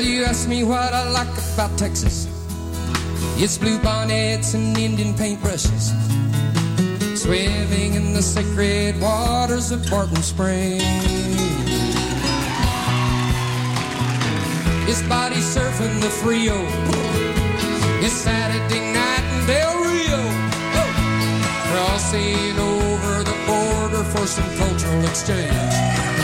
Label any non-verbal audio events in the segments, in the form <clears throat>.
Well, you ask me what I like about Texas. It's blue bonnets and Indian paintbrushes. Swimming in the sacred waters of Barton Springs. It's body surfing the Frio. It's Saturday night in Del Rio. Crossing over the border for some cultural exchange.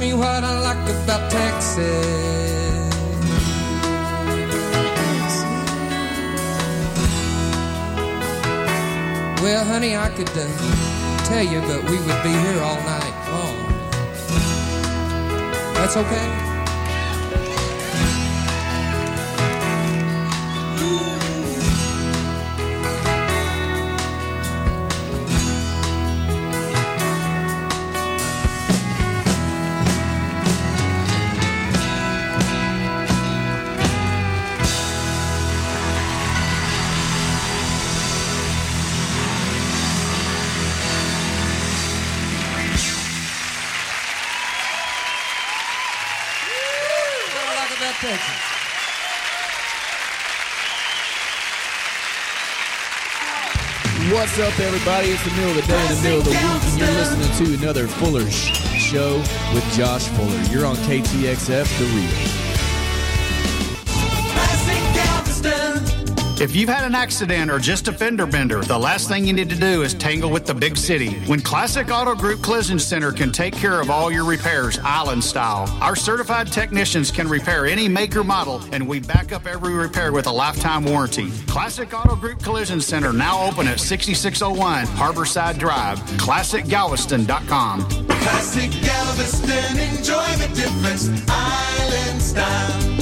Me what I like about Texas. Well, honey, I could uh, tell you, but we would be here all night long. That's okay? What's up, everybody? It's the middle of the day, the middle of the week, and you're listening to another Fuller Show with Josh Fuller. You're on KTXF, The Reel. If you've had an accident or just a fender bender, the last thing you need to do is tangle with the big city. When Classic Auto Group Collision Center can take care of all your repairs, island style, our certified technicians can repair any make or model, and we back up every repair with a lifetime warranty. Classic Auto Group Collision Center now open at 6601 Harborside Drive. ClassicGalveston.com. Classic Galveston, enjoy the difference. Island style.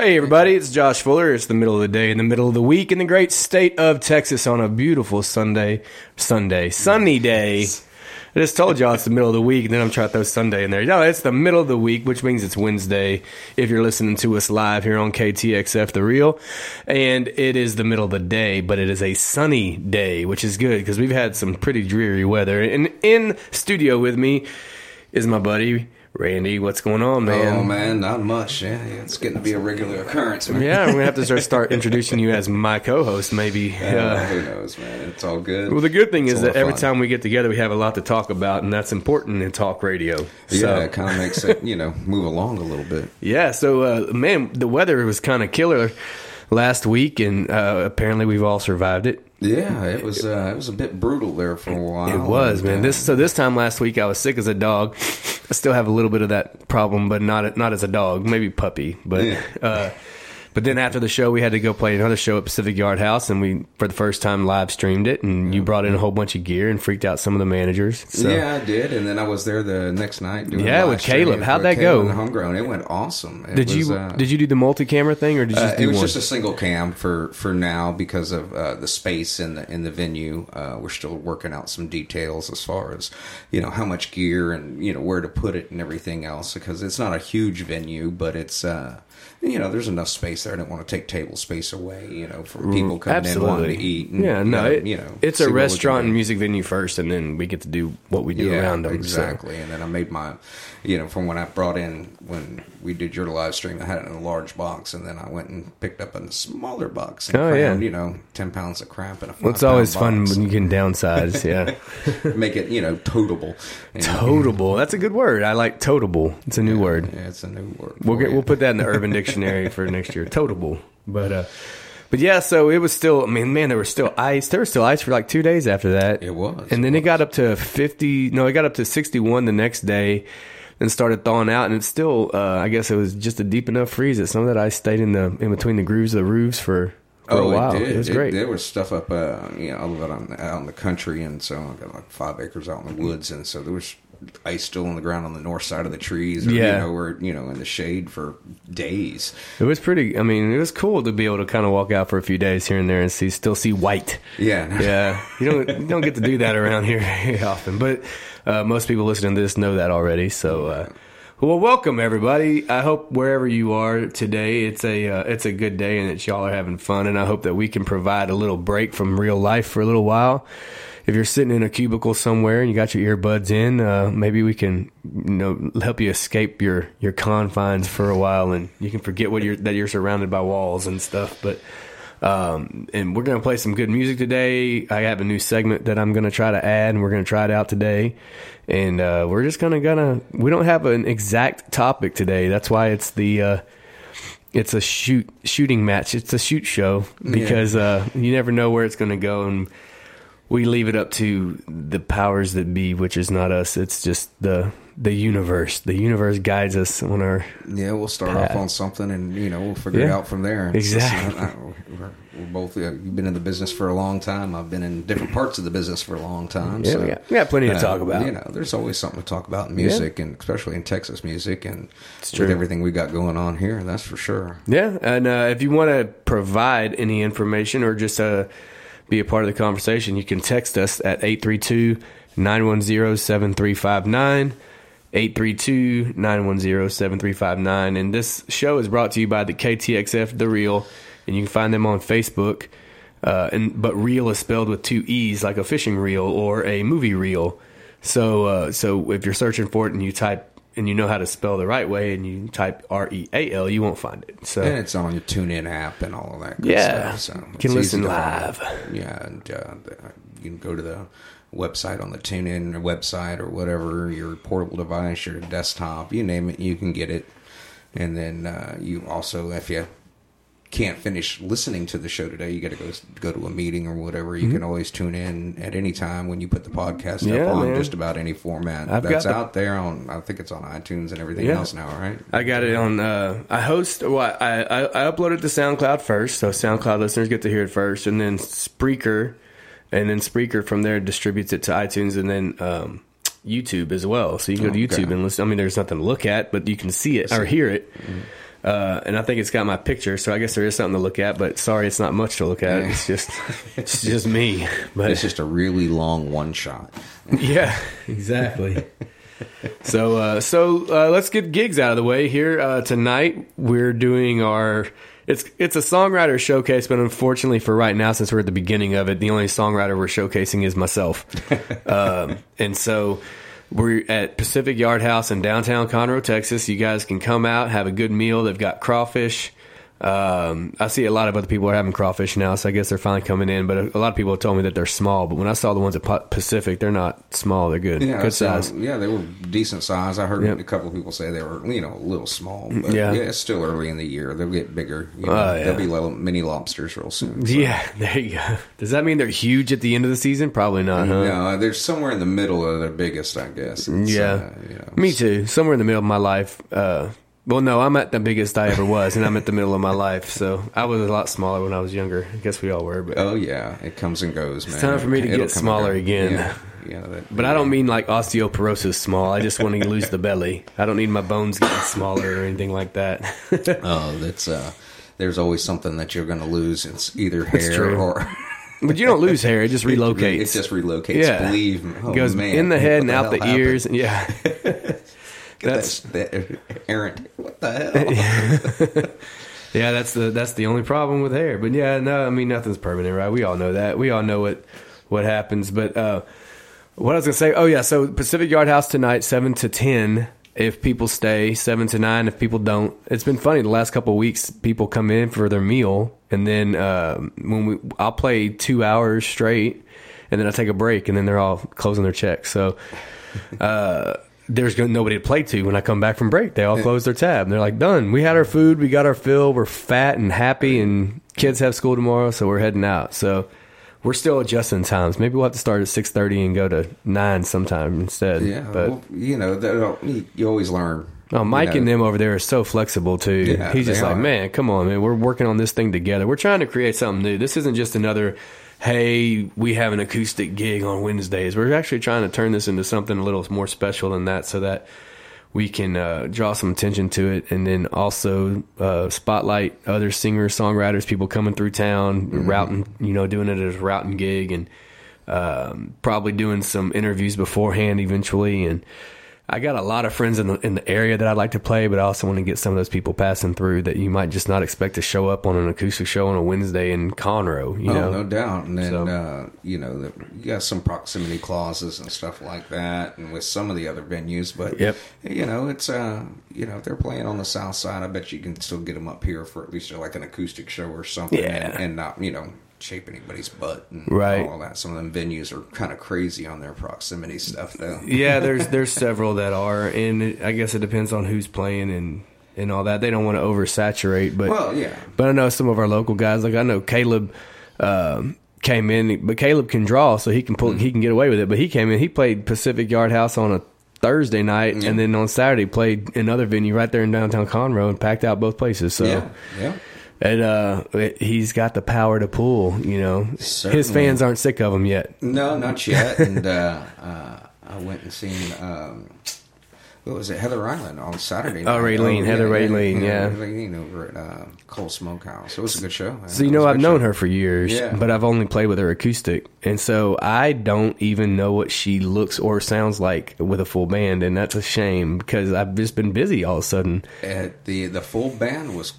Hey everybody, it's Josh Fuller. It's the middle of the day in the middle of the week in the great state of Texas on a beautiful Sunday, Sunday, sunny day. I just told y'all it's the middle of the week, and then I'm trying to throw Sunday in there. No, it's the middle of the week, which means it's Wednesday if you're listening to us live here on KTXF The Reel. And it is the middle of the day, but it is a sunny day, which is good because we've had some pretty dreary weather. And in studio with me is my buddy Randy. What's going on, man? Oh man, not much. Yeah, yeah, it's getting to be a regular occurrence, man. Yeah, I'm gonna have to start, <laughs> start introducing you as my co-host, maybe. Uh, Uh, who knows, man? It's all good. well, the good thing It's is that every fun. time we get together, we have a lot to talk about, and that's important in talk radio. yeah, So, it kind of makes it, you know, move along a little bit. <laughs> yeah. So, uh, man, the weather was kind of killer last week, and uh, apparently we've all survived it. Yeah, it was. Uh, it was a bit brutal there for a while. It was, man. uh, This so this time last week I was sick as a dog. I still have a little bit of that problem, but not not as a dog, maybe puppy. But Yeah. uh, but then after the show, we had to go play another show at Pacific Yard House, and we for the first time live streamed it. And you brought in a whole bunch of gear and freaked out some of the managers. So. yeah, I did, and then I was there the next night. Doing Yeah, with Caleb. How'd that go? Caleb and Homegrown. It went awesome. It Did was, you uh, did you do the multi camera thing or did you Uh, do it was one? just a single cam for for now because of uh, the space in the in the venue. Uh, we're still working out some details as far as you know how much gear and you know where to put it and everything else because it's not a huge venue, but it's. Uh, you know, there's enough space there. I don't want to take table space away. You know, from people coming in wanting to eat. And, yeah, no, uh, it, you know, it's a what we can restaurant and music venue first, and then we get to do what we do yeah, around them. so. Exactly. And then I made my, you know, from when I brought in when we did your live stream, I had it in a large box, and then I went and picked up a smaller box. And Oh, yeah. crammed, you know, ten pounds of crap in a. Well, it's always fun when you can downsize. Yeah. <laughs> make it, you know, totable. <laughs> And- Totable. That's a good word. I like totable. It's a new word. Yeah, it's a new word. We'll get we'll put that in the Urban Dictionary for <laughs> next year. Totable. But uh but yeah, so it was still I mean, man, there was still ice. There was still ice for like two days after that. It was, And then it it got up to fifty no, it got up to sixty one the next day and started thawing out and it's still uh I guess it was just a deep enough freeze that some of that ice stayed in the in between the grooves of the roofs for for Oh, a while. it It, did. was great. there was stuff up, uh, you know, out on, out in the country, and so I got like five acres out in the woods, and so there was ice still on the ground on the north side of the trees. Or, Yeah. you know, we're you know in the shade for days. It was pretty. I mean, it was cool to be able to kind of walk out for a few days here and there and see still see white. Yeah, Yeah, you don't you don't get to do that around here <laughs> very often, but uh, most people listening to this know that already. So, uh, well, welcome everybody. I hope wherever you are today, it's a uh, it's a good day and that y'all are having fun. And I hope that we can provide a little break from real life for a little while. If you're sitting in a cubicle somewhere and you got your earbuds in, uh, maybe we can you know help you escape your your confines for a while, and you can forget what you're that you're surrounded by walls and stuff. But um, and we're gonna play some good music today. I have a new segment that I'm gonna try to add, and we're gonna try it out today. And uh, we're just gonna gonna we don't have an exact topic today. That's why it's the uh, it's a shoot shooting match. It's a shoot show because uh, you never know where it's gonna go, and we leave it up to the powers that be, which is not us. It's just the the universe. The universe guides us on our Yeah, we'll start Path. off on something, and you know we'll figure it out from there. Just, Exactly. uh, we're, we're both. Uh, you've been in the business for a long time. I've been in different parts of the business for a long time. Yeah, so, we got- we got plenty to uh, talk about. You know, there's always something to talk about in music, and especially in Texas music, and with everything we got going on here. That's for sure. Yeah, and uh, if you want to provide any information or just uh, be a part of the conversation, you can text us at 832-910-7359, 832-910-7359. And this show is brought to you by the KTXF The Reel, and you can find them on Facebook. Uh, and but reel is spelled with two e's, like a fishing reel or a movie reel. So uh, so if you're searching for it and you type and you know how to spell the right way and you type R E A L, you won't find it. So And it's on your TuneIn app and all of that. Good Yeah. stuff, so You can listen live. Yeah, and uh, you can go to the website on the TuneIn website or whatever your portable device, your desktop, you name it, you can get it. And then uh, you also, if you can't finish listening to the show today, you got to go go to a meeting or whatever. You can always tune in at any time when you put the podcast Mm-hmm. Yeah, up on man. just about any format I've that's the- out there on. I think it's on iTunes and everything Yeah. else now, right? I got it on. Uh, I host. Well, I, I I uploaded to SoundCloud first, so SoundCloud listeners get to hear it first, and then Spreaker, and then Spreaker from there distributes it to iTunes, and then um, YouTube as well. So you can go to Okay. YouTube and listen. I mean, there's nothing to look at, but you can see it or hear it. Uh, and I think it's got my picture, so I guess there is something to look at. But sorry, it's not much to look at. It's just, <laughs> it's just me. But It's just a really long one shot. <laughs> yeah, exactly. so, uh, so uh, let's get gigs out of the way here uh, tonight. We're doing our it's it's a songwriter showcase, but unfortunately for right now, since we're at the beginning of it, the only songwriter we're showcasing is myself. <laughs> um, and so we're at Pacific Yard House in downtown Conroe, Texas. You guys can come out, have a good meal. They've got crawfish. Um, I see a lot of other people are having crawfish now, so I guess they're finally coming in. But a, a lot of people have told me that they're small. But when I saw the ones at Pa- Pacific, they're not small. They're good, Yeah, good size. yeah, they were decent size. I heard Yep. a couple of people say they were, you know, a little small. But Yeah. yeah. it's still early in the year. They'll get bigger. You know, Oh, yeah. They'll be little mini lobsters real soon. so. Yeah, <laughs> there you go. Does that mean they're huge at the end of the season? Probably not. Huh? No, they're somewhere in the middle of their biggest, I guess. It's, Yeah, uh, you know, me too. Somewhere in the middle of my life. Uh, well, no, I'm at the biggest I ever was, and I'm at the middle of my life. So I was a lot smaller when I was younger. I guess we all were, but Oh yeah, it comes and goes, man. It's time for me to It'll get smaller again. Yeah, yeah that, but I don't mean like osteoporosis small. I just want to lose the belly. I don't need my bones getting smaller or anything like that. <laughs> Oh, that's uh, there's always something that you're going to lose. It's either hair true. or <laughs> but you don't lose hair; it just <laughs> relocates. It just relocates. Yeah. Believe me. Oh, It goes man. in the head and out the hell ears. happened? Yeah. That's that <laughs> errant. What the hell? <laughs> <laughs> Yeah, that's the that's the only problem with hair. But yeah, no, I mean nothing's permanent, right? We all know that. We all know what what happens. But uh, what I was gonna say, oh yeah, so Pacific Yard House tonight, seven to ten. If people stay, seven to nine. If people don't, it's been funny. The last couple of weeks, people come in for their meal, and then uh, when we, I'll play two hours straight, and then I take a break, and then they're all closing their checks. So uh, there's nobody to play to when I come back from break. They all close their tab. And they're like, done. We had our food. We got our fill. We're fat and happy, and kids have school tomorrow, so we're heading out. So we're still adjusting times. Maybe we'll have to start at six thirty and go to nine sometime instead. Yeah, but. well, you know, you, always learn. Oh, Mike you know. and them over there are so flexible too. Yeah, He's just they like, man, come on, man. We're working on this thing together. We're trying to create something new. This isn't just another hey, we have an acoustic gig on Wednesdays. We're actually trying to turn this into something a little more special than that, so that we can uh, draw some attention to it, and then also uh, spotlight other singers, songwriters, people coming through town, routing, you know, doing it as a routing gig, and um, probably doing some interviews beforehand eventually. And I got a lot of friends in the in the area that I'd like to play, but I also want to get some of those people passing through that you might just not expect to show up on an acoustic show on a Wednesday in Conroe. You oh, know, no doubt. And then, So- uh, you know, the, you got some proximity clauses and stuff like that, and with some of the other venues. But, Yep. you know, it's, uh, you know, if they're playing on the south side, I bet you can still get them up here for at least like an acoustic show or something. Yeah. And, and not, you know, shape anybody's butt and Right. all that. Some of them venues are kind of crazy on their proximity stuff, though. <laughs> yeah, there's <laughs> there's several that are, and it, I guess it depends on who's playing and and all that. They don't want to oversaturate, but Well, yeah. But I know some of our local guys, like I know Caleb um, came in, but Caleb can draw, so he can pull, Mm-hmm. he can get away with it. But he came in, he played Pacific Yard House on a Thursday night, Yeah. and then on Saturday played another venue right there in downtown Conroe and packed out both places. So. Yeah, yeah. And uh, it- he's got the power to pull. You know, his fans aren't sick of him yet. No, not yet. <laughs> and uh, uh, I went and seen um, what was it, Heather Island on Saturday. Night. Oh, Raylene, Heather Raylene, yeah. Raylene over at uh, Cole Smokehouse. It was a good show. So you know, I've known her for years, Yeah. but I've only played with her acoustic, and so I don't even know what she looks or sounds like with a full band, and that's a shame because I've just been busy all of a sudden. Uh, the the full band was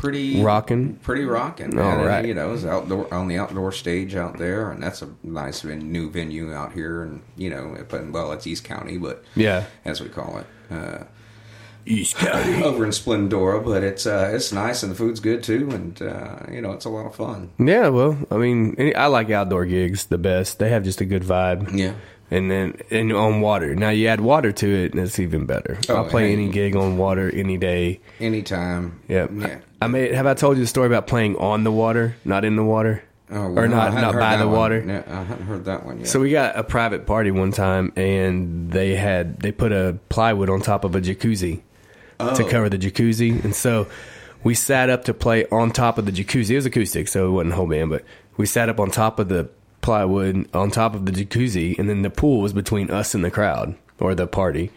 pretty rocking, pretty rocking. All And, right. you know, it was outdoor on the outdoor stage out there, and that's a nice ven- new venue out here, and you know, but well, it's East County, but Yeah, as we call it. Uh, East County. <laughs> over in Splendora, but it's uh, it's nice and the food's good too, and uh, you know it's a lot of fun. Yeah, well, I mean, I like outdoor gigs the best. They have just a good vibe. Yeah. And then and on water. Now you add water to it, and it's even better. Oh, I'll play hey. any gig on water any day. Anytime. Yep. Yeah. I, made. Have I told you the story about playing on the water, not in the water, Oh, or well, I not hadn't by the one. water? Yeah, I haven't heard that one yet. So we got a private party one time, and they had they put a plywood on top of a jacuzzi to cover the jacuzzi, and so we sat up to play on top of the jacuzzi. It was acoustic, so it wasn't whole band, but we sat up on top of the plywood on top of the jacuzzi, and then the pool was between us and the crowd or the party,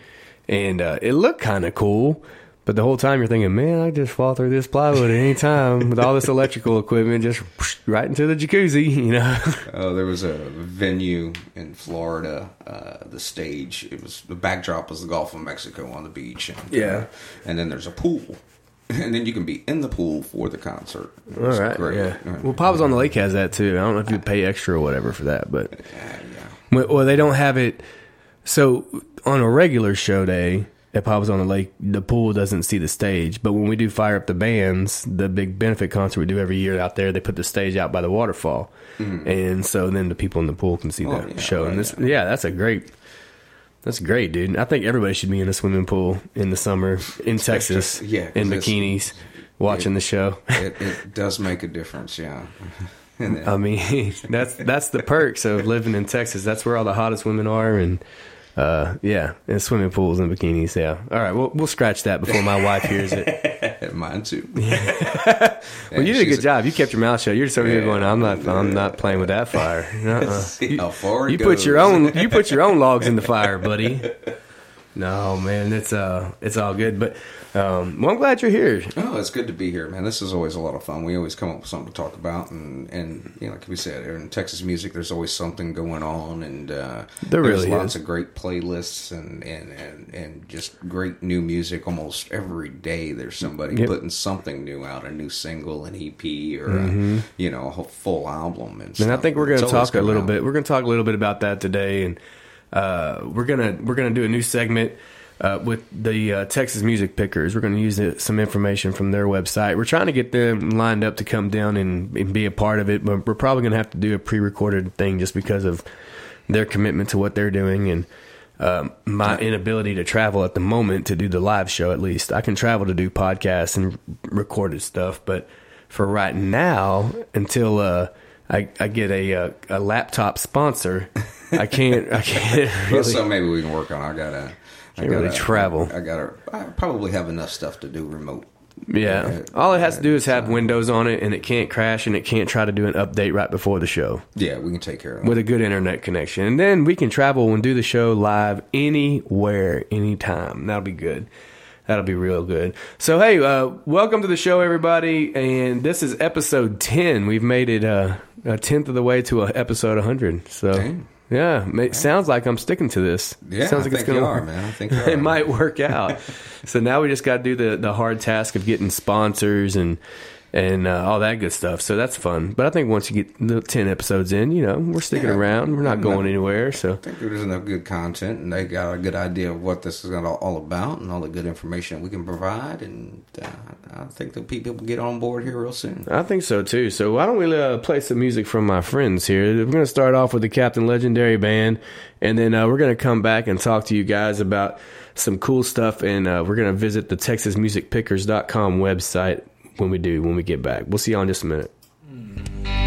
and uh, it looked kind of cool. But the whole time you're thinking, man, I just fall through this plywood at any time with all this <laughs> electrical equipment, just right into the jacuzzi, <laughs> you know. Oh, there was a venue in Florida. Uh, the stage, it was the backdrop was the Gulf of Mexico on the beach. And, Yeah. and then there's a pool, <laughs> and then you can be in the pool for the concert. All great. Yeah. Uh, Well, Papa's on the Lake has that too. I don't know if you pay extra or whatever for that, but yeah, yeah. well, they don't have it. So on a regular show day at Papa's on the Lake, the pool doesn't see the stage. But when we do fire up the bands, the big benefit concert we do every year out there, they put the stage out by the waterfall, mm. and so then the people in the pool can see. Oh, the yeah, show. right, and oh, this, yeah. yeah, that's a great. That's great, dude. I think everybody should be in a swimming pool in the summer in Texas, yeah, in bikinis, watching the show. It, it does make a difference. Yeah. <laughs> I mean, <laughs> that's that's the perks of living in Texas. That's where all the hottest women are, and uh, yeah, and swimming pools and bikinis. Yeah. All right, we'll we'll scratch that before my wife hears it. <laughs> mine too. <laughs> Well, you did a good job. You kept your mouth shut. You're just over here going, "I'm not, I'm not playing with that fire." <laughs> Uh-uh. See how far You put your own, you put your own logs in the fire, buddy. No, man, it's uh, it's all good. But um, well, I'm glad you're here. Oh, it's good to be here, man. This is always a lot of fun. We always come up with something to talk about, and and you know, like we said, in Texas music, there's always something going on, and uh, There there's really lots is. of great playlists and, and and and just great new music. Almost every day, there's somebody Yep. putting something new out, a new single, an EP, or a, you know, a whole full album. And, Mm-hmm. And I think we're going to talk a little out. bit. We're going to talk a little bit about that today, and uh, we're gonna we're gonna do a new segment uh, with the uh, Texas Music Pickers. We're going to use some information from their website. We're trying to get them lined up to come down and, and be a part of it, but we're probably going to have to do a pre-recorded thing just because of their commitment to what they're doing and. Um, my inability to travel at the moment to do the live show, at least I can travel to do podcasts and recorded stuff, but for right now, until uh, I, I get a, uh a laptop sponsor, I can't I can't really. so maybe we can work on. I gotta. I Can't really gotta travel. I gotta. I probably have enough stuff to do remote Yeah. All it has to do is have Windows on it, and it can't crash, and it can't try to do an update right before the show Yeah, we can take care of that. with a good internet connection. And then we can travel and do the show live anywhere, anytime. That'll be good. That'll be real good. So, hey, uh, welcome to the show, everybody. And this is episode 10. We've made it uh, a tenth of the way to a episode 100. So, Dang. Yeah, it sounds like I'm sticking to this. Yeah, sounds I like it's think going you to are, man. I think <laughs> it might work out. so now we just got to do the, the hard task of getting sponsors and and uh, all that good stuff. So that's fun. But I think once you get the ten episodes in, you know, we're sticking Yeah. around. We're not going anywhere. So I think there's enough good content, and they got a good idea of what this is all about, and all the good information we can provide. And uh, I think that people will get on board here real soon. I think so too. So why don't we uh, play some music from my friends here? We're going to start off with the Captain Legendary Band, and then uh, we're going to come back and talk to you guys about some cool stuff, and uh, we're going to visit the TexasMusicPickers.com website when we do when we get back. We'll see y'all in just a minute. I'm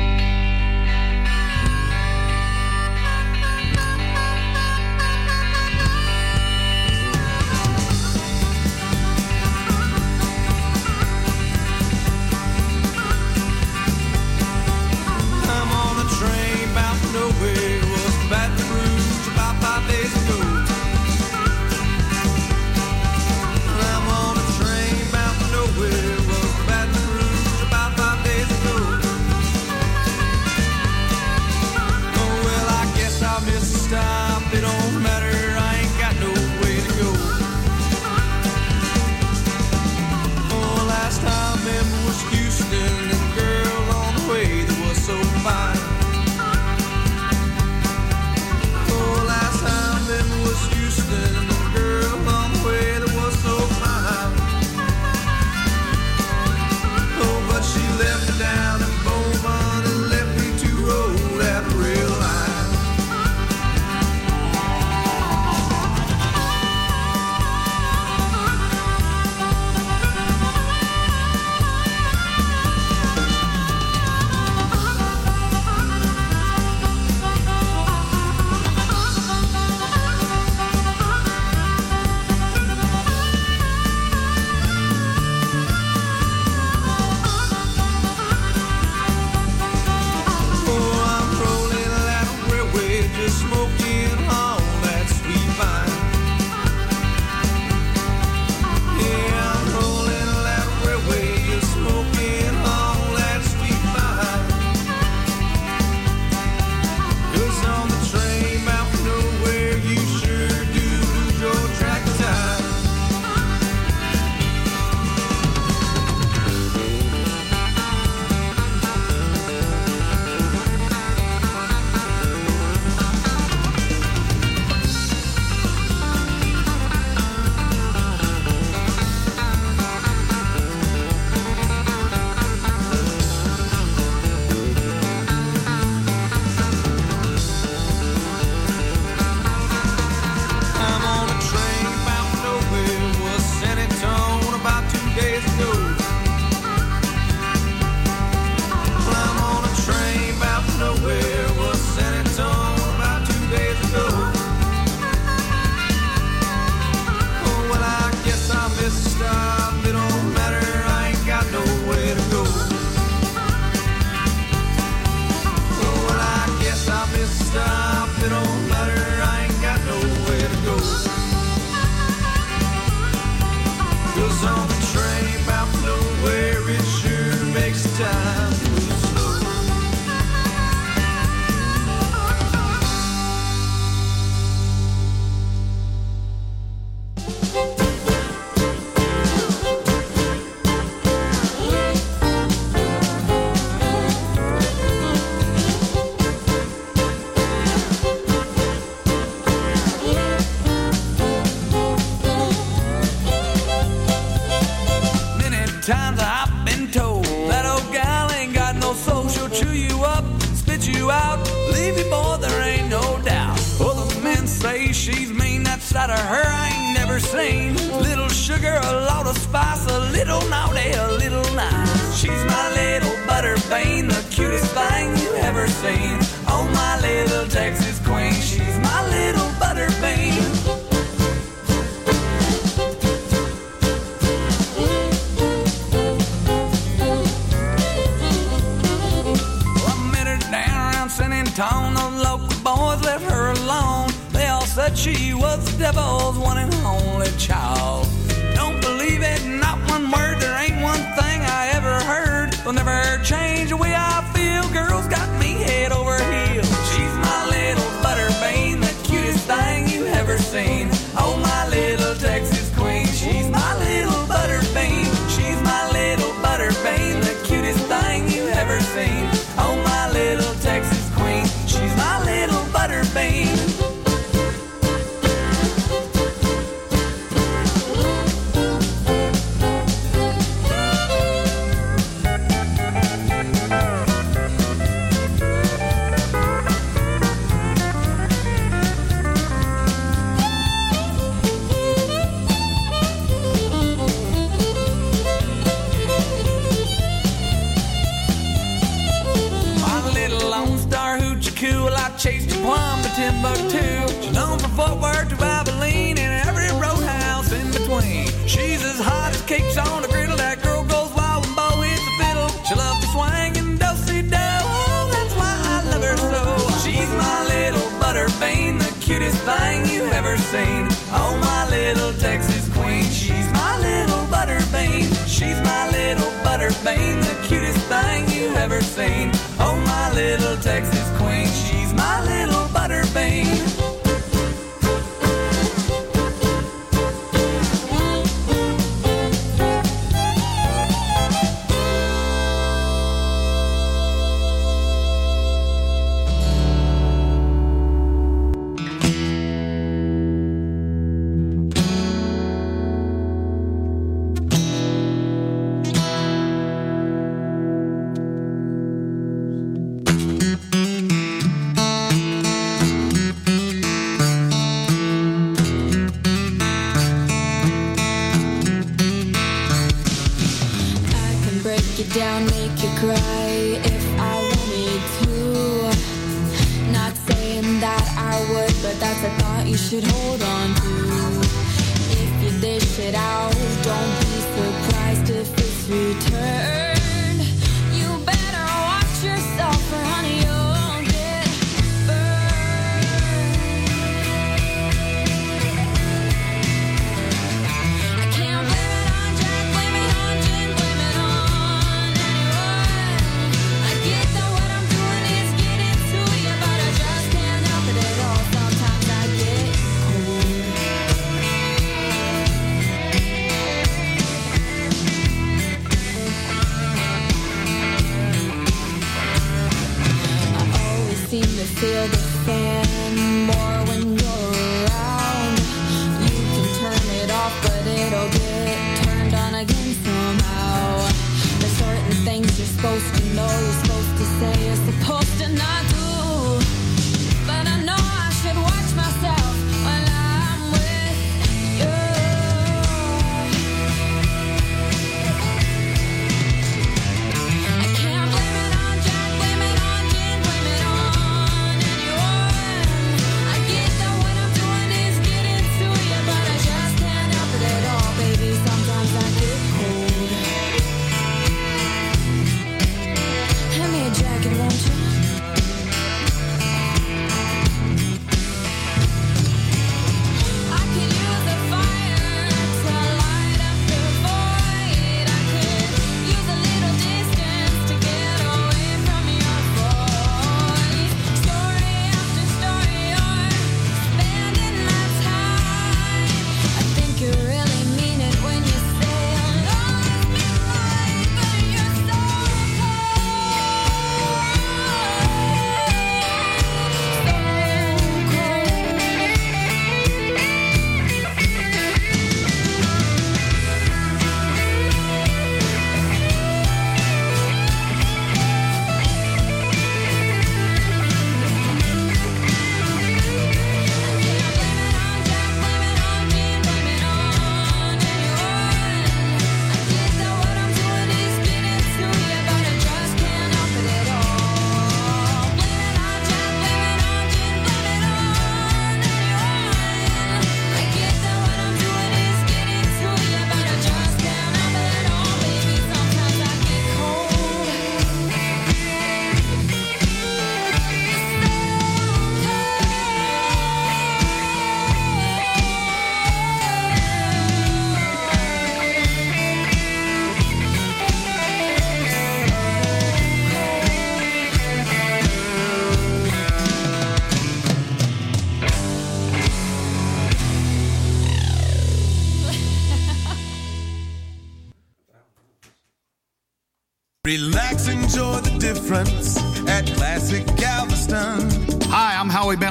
Texas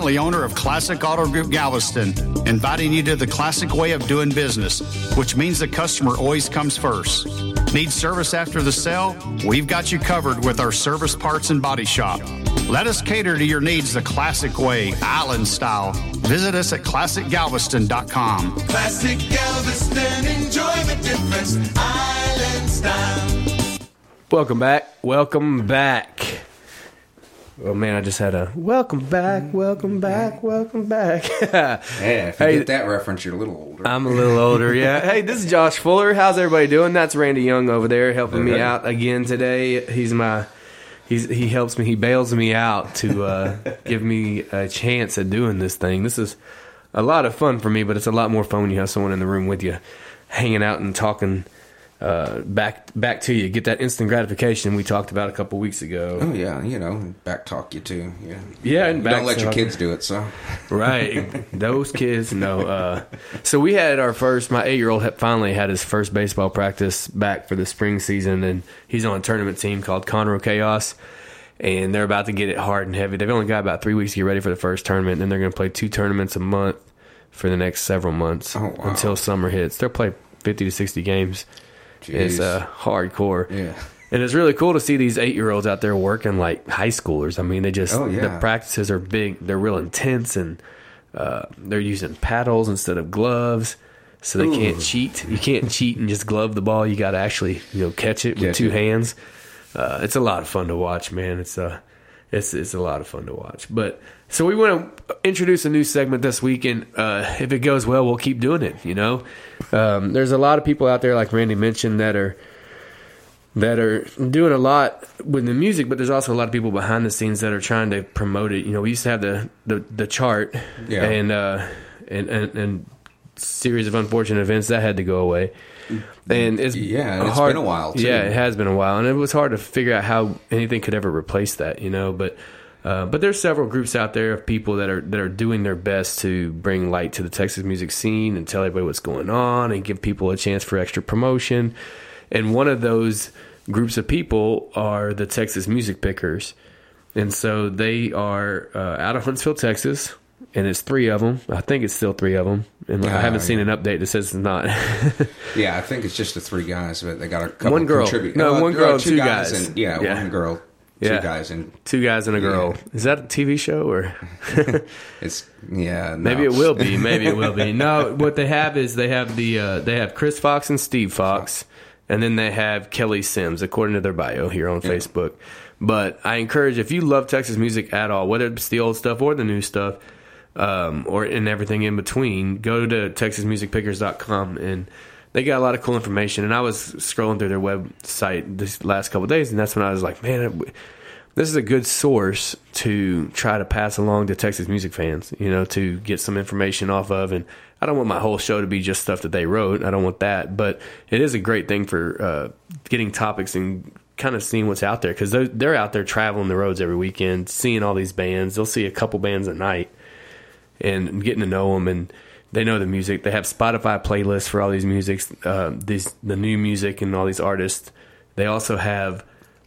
I'm Howie Bentley, owner of Classic Auto Group Galveston, inviting you to the classic way of doing business, which means the customer always comes first. Need service after the sale? We've got you covered with our service parts and body shop. Let us cater to your needs the classic way, island style. Visit us at classicgalveston.com. Classic Galveston, enjoy the difference. Island style. Welcome back. Welcome back. Oh man, I just had a welcome back, welcome back, welcome back. <laughs> Yeah, if you Hey. get that reference, you're a little older. I'm a little older, yeah. <laughs> Hey, this is Josh Fuller. How's everybody doing? That's Randy Young over there helping me out again today. He's my he's he helps me. He bails me out to uh, <laughs> give me a chance at doing this thing. This is a lot of fun for me, but it's a lot more fun when you have someone in the room with you, hanging out and talking uh, back back to you. Get that instant gratification we talked about a couple weeks ago. oh yeah, you know, back talk you too. Yeah, Yeah, and don't let your kids do it. So Right. <laughs> Those kids, no. Uh, so we had our first, my eight year old finally had his first baseball practice back for the spring season, and he's on a tournament team called Conroe Chaos. And they're about to get it hard and heavy. They've only got about three weeks to get ready for the first tournament, and then they're going to play two tournaments a month for the next several months Oh, wow. until summer hits. They'll play 50 to 60 games. It's Jeez. uh, hardcore. Yeah. And it's really cool to see these eight year olds out there working like high schoolers. I mean, they just, Oh, yeah. the practices are big, they're real intense, and uh, they're using paddles instead of gloves. So they can't cheat. You can't cheat and just glove the ball. You got to actually, you know, catch it with Catch two it. hands. Uh, it's a lot of fun to watch, man. It's a, it's it's a lot of fun to watch. But so we want to introduce a new segment this week, and uh, if it goes well, we'll keep doing it. You know, um, there's a lot of people out there, like Randy mentioned, that are that are doing a lot with the music, but there's also a lot of people behind the scenes that are trying to promote it. You know, we used to have the the, the chart, Yeah. and uh, and and and series of unfortunate events that had to go away. And it's Yeah, and it's hard- been a while, too. Yeah, it has been a while, and it was hard to figure out how anything could ever replace that. You know, but. Uh, but there's several groups out there of people that are that are doing their best to bring light to the Texas music scene and tell everybody what's going on and give people a chance for extra promotion. And one of those groups of people are the Texas Music Pickers. And so they are uh, out of Huntsville, Texas, and it's three of them. I think it's still three of them. And I Ah, haven't seen an update that says it's not. yeah, I think it's just the three guys, but they got a couple One girl. contribute- No, uh, one uh, girl, two guys. and yeah, Yeah. one girl, two guys, and Two guys and a girl. Yeah. Is that a TV show or? <laughs> it's yeah. <laughs> No. Maybe it will be. Maybe it will be. No, what they have is they have the uh, they have Chris Fox and Steve Fox, and then they have Kelly Sims, according to their bio here on Facebook. But I encourage if you love Texas music at all, whether it's the old stuff or the new stuff, um, or and everything in between, go to TexasMusicPickers.com and they got a lot of cool information. And I was scrolling through their website this last couple days, and that's when I was like, man, this is a good source to try to pass along to Texas music fans, you know, to get some information off of. And I don't want my whole show to be just stuff that they wrote. I don't want that, but it is a great thing for uh, getting topics and kind of seeing what's out there because they're, they're out there traveling the roads every weekend, seeing all these bands. They'll see a couple bands a night and getting to know them and they know the music. They have Spotify playlists for all these musics, uh, these the new music and all these artists. They also have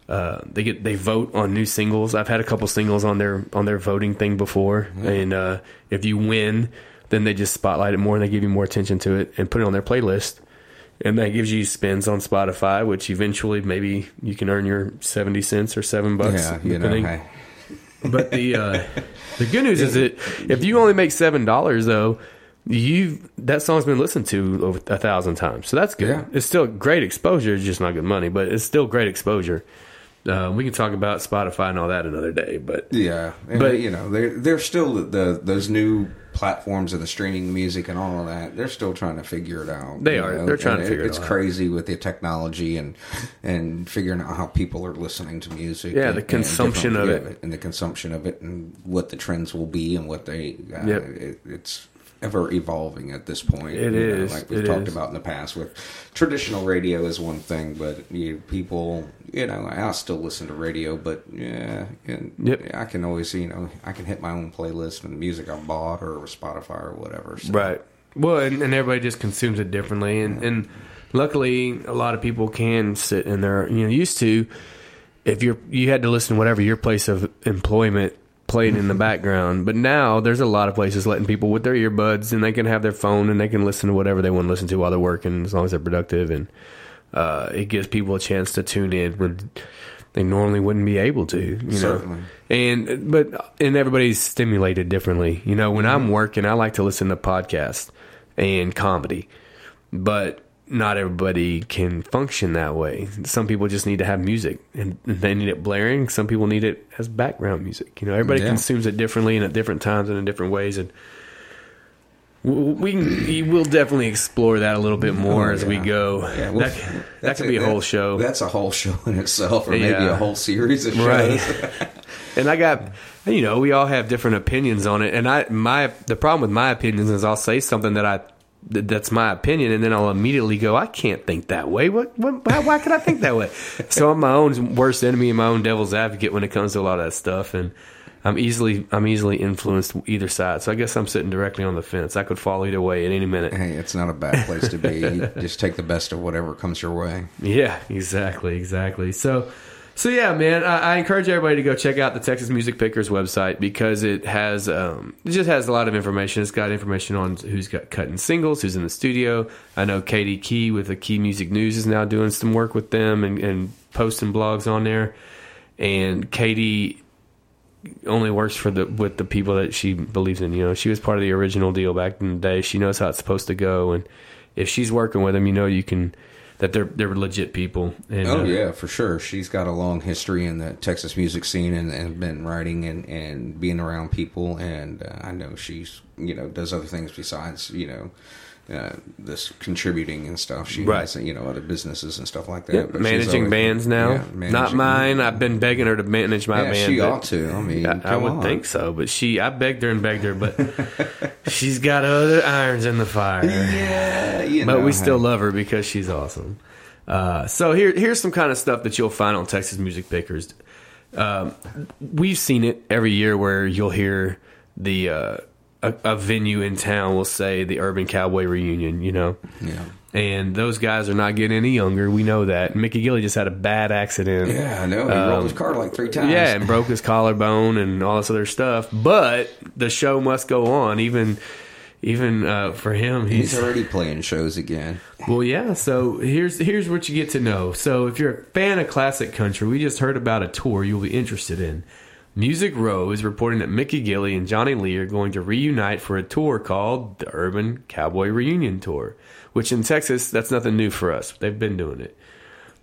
uh, they get they vote on new singles. I've had a couple singles on their on their voting thing before, and uh, if you win, then they just spotlight it more and they give you more attention to it and put it on their playlist. And that gives you spins on Spotify, which eventually maybe you can earn your seventy cents or seven bucks. yeah, you know, depending. hey, But the uh, <laughs> the good news is that if you only make seven dollars though, you that song's been listened to over a thousand times, so that's good. Yeah. It's still great exposure. It's just not good money, but it's still great exposure. Uh, we can talk about Spotify and all that another day, but yeah, and, But- you know, they're they're still the, the those new platforms of the streaming music and all of that. They're still trying to figure it out. They are. know, They're trying and to figure it It's all out. crazy with the technology and and figuring out how people are listening to music. Yeah, and- the and consumption of yeah, it. and the consumption of it, and what the trends will be, and what they. Uh, Yep. it, it's ever evolving at this point. It you know, like we've talked is. about in the past. With traditional radio is one thing, but you, people, you know, I still listen to radio, but yeah, and Yep. I can always, you know, I can hit my own playlist and the music I bought or Spotify or whatever. So. Right. Well, and, and everybody just consumes it differently, and and luckily a lot of people can sit in their you know used to. if you're you had to listen to whatever your place of employment played in the <laughs> background. But now there's a lot of places letting people with their earbuds and they can have their phone and they can listen to whatever they want to listen to while they're working as long as they're productive and uh, it gives people a chance to tune in when they normally wouldn't be able to. You know, and but and everybody's stimulated differently. You know, when I'm working, I like to listen to podcasts and comedy, but not everybody can function that way. Some people just need to have music and they need it blaring. Some people need it as background music. You know, everybody Yeah. consumes it differently and at different times and in different ways. And we we will definitely explore that a little bit more Oh, as we go. Yeah, well, that that could be a whole show. That's a whole show in itself, or maybe a whole series of shows. Right. <laughs> and I got, you know, we all have different opinions on it. And I, my, the problem with my opinions is I'll say something that I, that- that's my opinion, and then I'll immediately go, I can't think that way. What, what why, why could I think that way? <laughs> so I'm my own worst enemy and my own devil's advocate when it comes to a lot of that stuff. And I'm easily, I'm easily influenced either side. So I guess I'm sitting directly on the fence. I could fall either way at any minute. Hey, it's not a bad place to be. <laughs> Just take the best of whatever comes your way. Yeah, exactly, exactly. So, so yeah, man, I, I encourage everybody to go check out the Texas Music Pickers website because it has um, it just has a lot of information. It's got information on who's got cutting singles, who's in the studio. I know Katie Key with the Key Music News is now doing some work with them and, and posting blogs on there. And Katie only works for the with the people that she believes in. You know, she was part of the original deal back in the day. She knows how it's supposed to go, and if she's working with them, you know, you can that they're they're legit people. And, Oh uh, yeah, for sure. She's got a long history in the Texas music scene and, and been writing and, and being around people. And uh, I know she's you know does other things besides you know uh, this contributing and stuff. She Right. has you know other businesses and stuff like that. But she's managing always- bands now, Yeah, not mine. I've been begging her to manage my Yeah, band. she ought to. I mean, I, I would on. think so, but she, I begged her and begged her, but <laughs> she's got other irons in the fire. Yeah, you but know, we still love her because she's awesome. Uh, so here, here's some kind of stuff that you'll find on Texas Music Pickers. Um, we've seen it every year where you'll hear the uh, a, a venue in town will say the Urban Cowboy Reunion, you know, Yeah. and those guys are not getting any younger. We know that. Mickey Gilley just had a bad accident. Yeah, I know. He rolled his car like three times. Um, Yeah, and broke his collarbone and all this other stuff. But the show must go on, even even uh, for him. he's He's, already playing shows again. well, yeah. So here's here's what you get to know. So if you're a fan of classic country, we just heard about a tour you'll be interested in. Music Row is reporting that Mickey Gilley and Johnny Lee are going to reunite for a tour called the Urban Cowboy Reunion Tour, which in Texas that's nothing new for us. They've been doing it,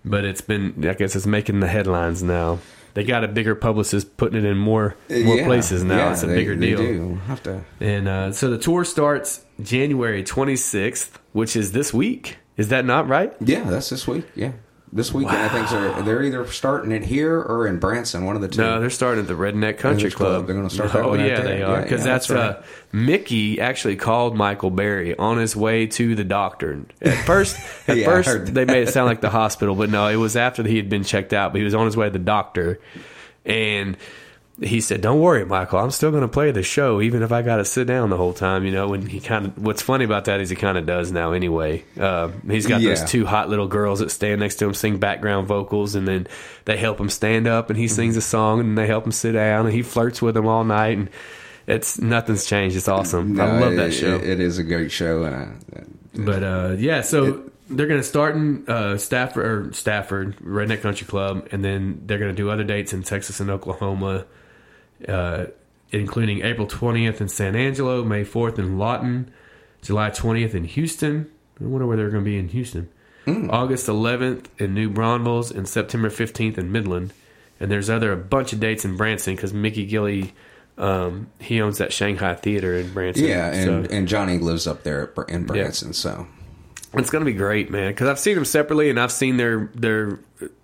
but it's been I guess it's making the headlines now. They got a bigger publicist putting it in more more Yeah, places now. yeah, it's a they- bigger they deal. do. Have to. And uh, so the tour starts January 26th, which is this week. Is that not right? Yeah, that's this week. Yeah, this weekend I think they're they're either starting it here or in Branson, one of the two. No, they're starting at the Redneck Country Club. Club. They're gonna start that Oh one yeah, they are because yeah, that's, that's uh, Mickey actually called Michael Berry on his way to the doctor. At first, <laughs> at Yeah, first they made it sound like the hospital, but no, it was after he had been checked out. But he was on his way to the doctor, and he said, "Don't worry, Michael. I'm still going to play the show, even if I got to sit down the whole time." You know, and he kind of. What's funny about that is he kind of does now. Anyway, uh, he's got those two hot little girls that stand next to him, sing background vocals, and then they help him stand up, and he sings a song, and they help him sit down, and he flirts with them all night, and it's nothing's changed. It's awesome. I No, love that show. it- it is a great show, and I, But uh, yeah, so they're going to start in uh, Stafford, or Stafford Redneck Country Club, and then they're going to do other dates in Texas and Oklahoma, uh, including April 20th in San Angelo, May 4th in Lawton, July 20th in Houston. I wonder where they're going to be in Houston. August 11th in New Braunfels, and September 15th in Midland. And there's other a bunch of dates in Branson because Mickey Gilley, um, he owns that Shanghai Theater in Branson. yeah, and, so- and Johnny lives up there in Branson, so it's gonna be great, man. Because I've seen them separately, and I've seen their their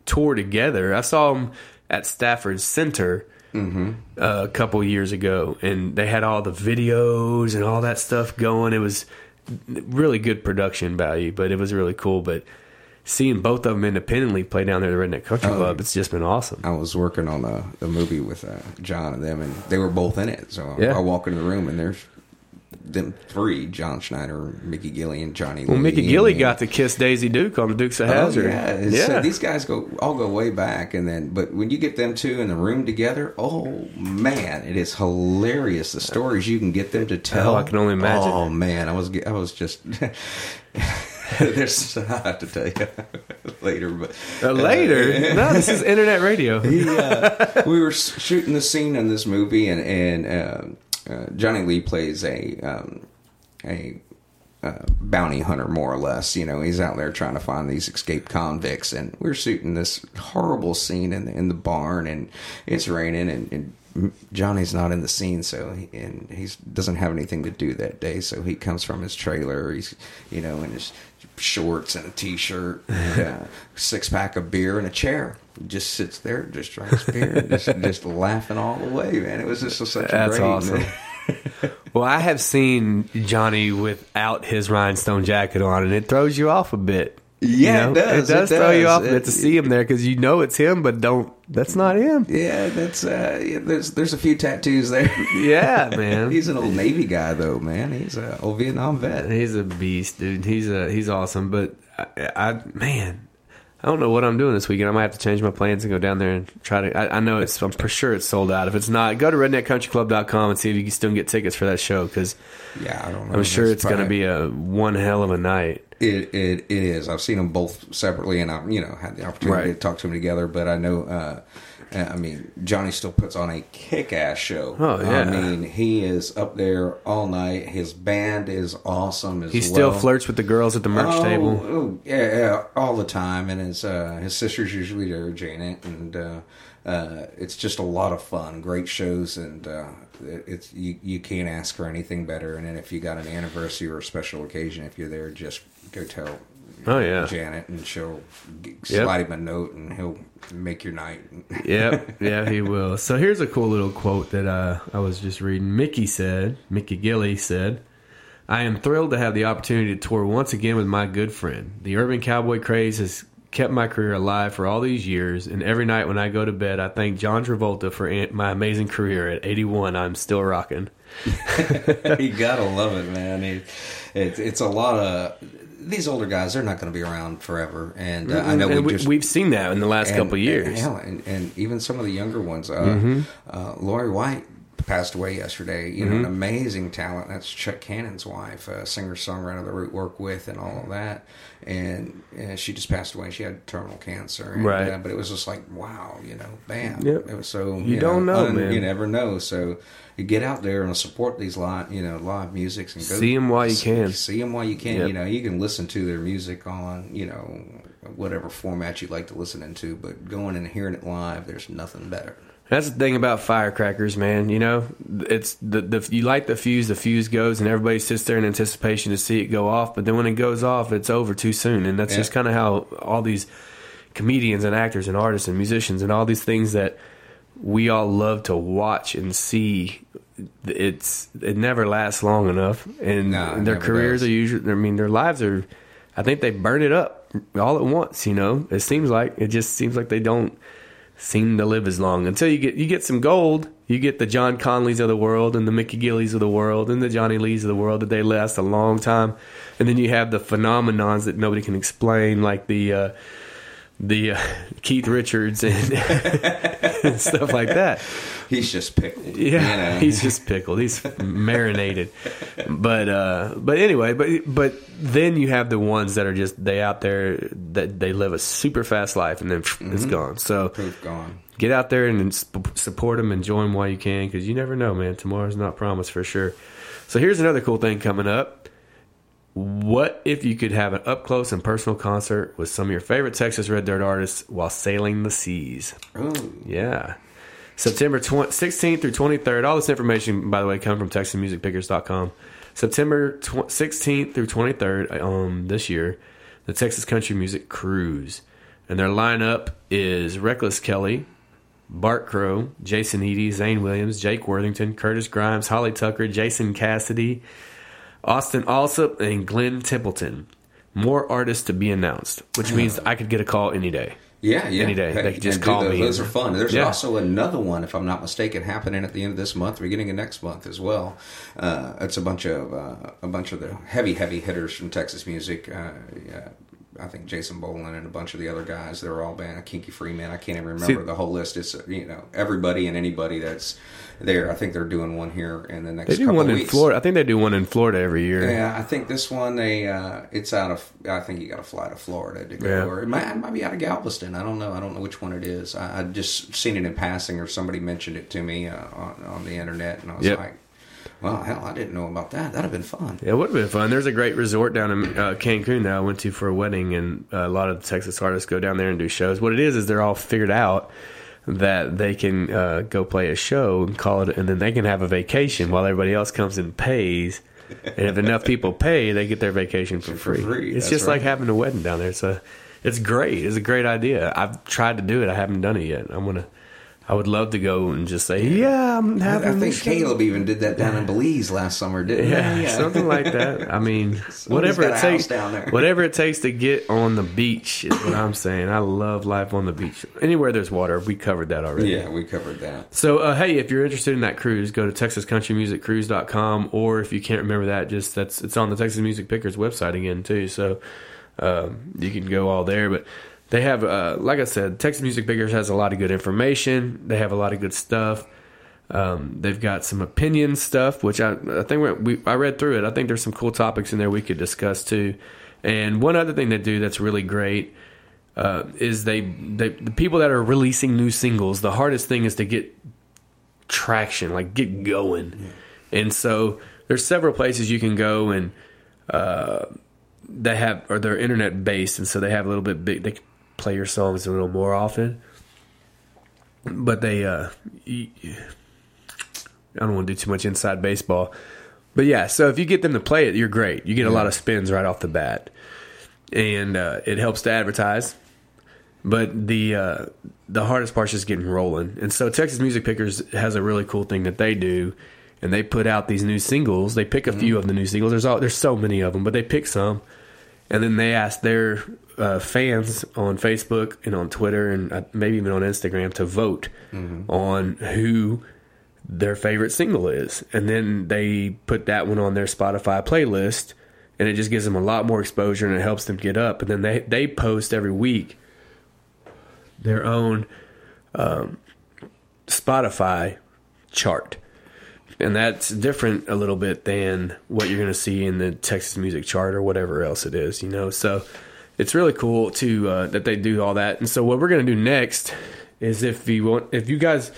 tour together. I saw them at Stafford Center uh, a couple years ago, and they had all the videos and all that stuff going. It was really good production value, but it was really cool. But seeing both of them independently play down there at the Redneck Country Club, it's just been awesome. I was working on a, a movie with uh, John and them, and they were both in it. So Yeah. I walk into the room, and there's them three: John Schneider, Mickey Gilley, and Johnny. Well, Lee. Mickey Gilley And- got to kiss Daisy Duke on the Dukes of Oh, Hazzard. yeah, it's- uh, these guys go all go way back, and then but when you get them two in the room together, oh man, it is hilarious. The stories you can get them to tell. Oh, I can only imagine. Oh man, I was I was just. <laughs> There's I have to tell you <laughs> later, but Uh, later, no, this is internet radio. <laughs> he, uh, we were shooting the scene in this movie, and and uh, uh, Johnny Lee plays a um, a uh, bounty hunter, more or less. You know, he's out there trying to find these escaped convicts, and we're shooting this horrible scene in the, in the barn, and it's raining, and. and Johnny's not in the scene, so he, and he doesn't have anything to do that day. So he comes from his trailer. He's you know in his shorts and a t-shirt, and a <laughs> six pack of beer and a chair. Just sits there, just drinks beer, <laughs> just just laughing all the way. Man, it was just such a That's great. awesome. <laughs> Well, I have seen Johnny without his rhinestone jacket on, and it throws you off a bit. Yeah, it does, It does it throw you off a bit It- to see him there because you know it's him, but don't. That's not him. Yeah, that's uh, yeah, there's there's a few tattoos there. <laughs> Yeah, man. He's an old Navy guy though, man. He's a old Vietnam vet. He's a beast, dude. He's a he's awesome. But I, I man, I don't know what I'm doing this weekend. I might have to change my plans and go down there and try to. I, I know it's. I'm for sure it's sold out. If it's not, go to redneckcountryclub.com and see if you can still get tickets for that show because Yeah, I don't know. I'm sure it's going to be a one hell of a night. It, it it is. I've seen them both separately, and I've you know had the opportunity Right. to talk to them together. But I know, uh, I mean, Johnny still puts on a kick-ass show. Oh, yeah. I mean, he is up there all night. His band is awesome as He still well. flirts with the girls at the merch oh, table. Oh, yeah, yeah, all the time. And his uh, his sister's usually there, Janet, and uh, uh, it's just a lot of fun. Great shows, and uh, it- it's you you can't ask for anything better. And then if you got an anniversary or a special occasion, if you're there, just go tell. Oh, yeah. Janet, and she'll Yep. slide him a note, and he'll make your night. <laughs> yep, yeah, he will. So here's a cool little quote that uh, I was just reading. Mickey said, Mickey Gilley said, I am thrilled to have the opportunity to tour once again with my good friend. The urban cowboy craze has kept my career alive for all these years, and every night when I go to bed, I thank John Travolta for my amazing career. At 81, I'm still rocking. <laughs> you gotta love it, man. It, it, it's a lot of these older guys. They're not going to be around forever, and uh, I know And we we, just we've seen that in the last and- couple of years. And, hell, and, and even some of the younger ones. Uh, Mm-hmm. uh, Lari White passed away yesterday. You know, an amazing talent. That's Chuck Cannon's wife, a singer songwriter that we work with, and all of that. And uh, she just passed away. She had terminal cancer, and, Right. Uh, but it was just like, wow, you know, bam. Yep. It was so You don't know, man. You never know. So you get out there and support these live, you know, live musics and go See 'em while you can. See them while you can. Yep. You know, you can listen to their music on, you know, whatever format you like to listen into, but going and hearing it live, there's nothing better. That's the thing about firecrackers, man. You know, it's the the you light the fuse, the fuse goes, and everybody sits there in anticipation to see it go off. But then when it goes off, it's over too soon, and that's Yeah. just kind of how all these comedians and actors and artists and musicians and all these things that we all love to watch and see. It's it never lasts long enough, and it their careers does. are usually. I mean, their lives are. I think they burn it up all at once. You know, it seems like it just seems like they don't seem to live as long until you get you get some gold. You get the John Conlees of the world and the Mickey Gilleys of the world and the Johnny Lees of the world that they last a long time, and then you have the phenomenons that nobody can explain, like the uh, the uh, <laughs> Keith Richards and, <laughs> and stuff like that. He's just pickled. Yeah, you know? <laughs> he's just pickled. He's marinated. But uh, but anyway, but but then you have the ones that are just they out there that they live a super fast life and then it's gone. So proof gone. get out there and sp- support them and join while you can because you never know, man. Tomorrow's not promised for sure. So here's another cool thing coming up. What if you could have an up close and personal concert with some of your favorite Texas Red Dirt artists while sailing the seas? Ooh. Yeah. September 20, 16th through 23rd. All this information, by the way, come from TexasMusicPickers.com. September tw- 16th through 23rd um, this year, the Texas Country Music Cruise. And their lineup is Reckless Kelly, Bart Crow, Jason Eady, Zane Williams, Jake Worthington, Curtis Grimes, Holly Tucker, Jason Cassidy, Austin Allsup, and Glenn Templeton. More artists to be announced, which means I could get a call any day. Yeah, yeah. Any day. Hey, They can just call those. me. Those are fun. There's Yeah. also another one, if I'm not mistaken, happening at the end of this month, beginning of next month as well. Uh, it's a bunch of uh, a bunch of the heavy, heavy hitters from Texas music. Uh, yeah, I think Jason Boland and a bunch of the other guys. They're all band. Kinky Friedman. I can't even remember See- the whole list. It's you know everybody and anybody that's there. I think they're doing one here in the next. Couple They do one in. Florida. I think they do one in Florida every year. Yeah, I think this one they uh, it's out of. I think you got to fly to Florida to go, Yeah. or it might, it might be out of Galveston. I don't know. I don't know which one it is. I, I just seen it in passing, or somebody mentioned it to me uh, on, on the internet, and I was Yep. like, "Well, hell, I didn't know about that. That'd have been fun." It would have been fun. There's a great resort down in uh, Cancun that I went to for a wedding, and uh, a lot of the Texas artists go down there and do shows. What it is is they're all figured out that they can uh, go play a show and call it, and then they can have a vacation while everybody else comes and pays. And if enough people pay, they get their vacation for For free. free, It's just like having a wedding down there. It's a, it's great. It's a great idea. I've tried to do it. I haven't done it yet. I'm gonna. I would love to go and just say, yeah, I'm I, having. I a think show." Caleb even did that down in Belize last summer, didn't Yeah, he? <laughs> something like that. I mean, <laughs> whatever it takes, down there. whatever it takes to get on the beach is what I'm saying. I love life on the beach. Anywhere there's water, we covered that already. Yeah, we covered that. So, uh, hey, if you're interested in that cruise, go to TexasCountryMusicCruise.com, or if you can't remember that, just that's it's on the Texas Music Pickers website again too. So um, you can go all there. But they have, uh, like I said, Texas Music Pickers has a lot of good information. They have a lot of good stuff. Um, they've got some opinion stuff, which I, I think we I read through it. I think there's some cool topics in there we could discuss too. And one other thing they do that's really great uh, is they, they the people that are releasing new singles. The hardest thing is to get traction, like get going. And so there's several places you can go and uh, they have or they're internet based, and so they have a little bit big. They play your songs a little more often, but they. Uh, I don't want to do too much inside baseball, but yeah. So if you get them to play it, you're great. You get a lot of spins right off the bat, and uh, it helps to advertise. But the uh, the hardest part is just getting rolling. And so Texas Music Pickers has a really cool thing that they do, and they put out these new singles. They pick a few of the new singles. There's all, there's so many of them, but they pick some, and then they ask their uh, fans on Facebook and on Twitter and uh, maybe even on Instagram to vote on who their favorite single is, and then they put that one on their Spotify playlist, and it just gives them a lot more exposure and it helps them get up. And then they they post every week their own um, Spotify chart. And that's different a little bit than what you're going to see in the Texas Music Chart or whatever else it is, you know. So it's really cool to uh, that they do all that. And so what we're going to do next is if you want, if you guys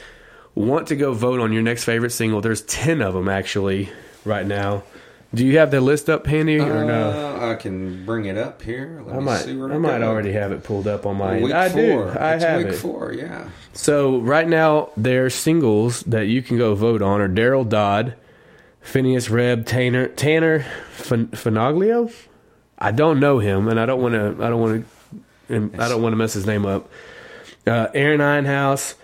want to go vote on your next favorite single, there's ten of them actually right now. Do you have the list up handy or no? Uh, I can bring it up here. Let I me might, see where I might already have it pulled up on my. Week I four. do. I it's have week it. four. Yeah. So right now, their singles that you can go vote on are Daryl Dodd, Phineas Reb, Tanner Tanner Fin- Finoglio. I don't know him, and I don't want to. I don't want to. I don't want to mess his name up. Uh, Aaron Einhouse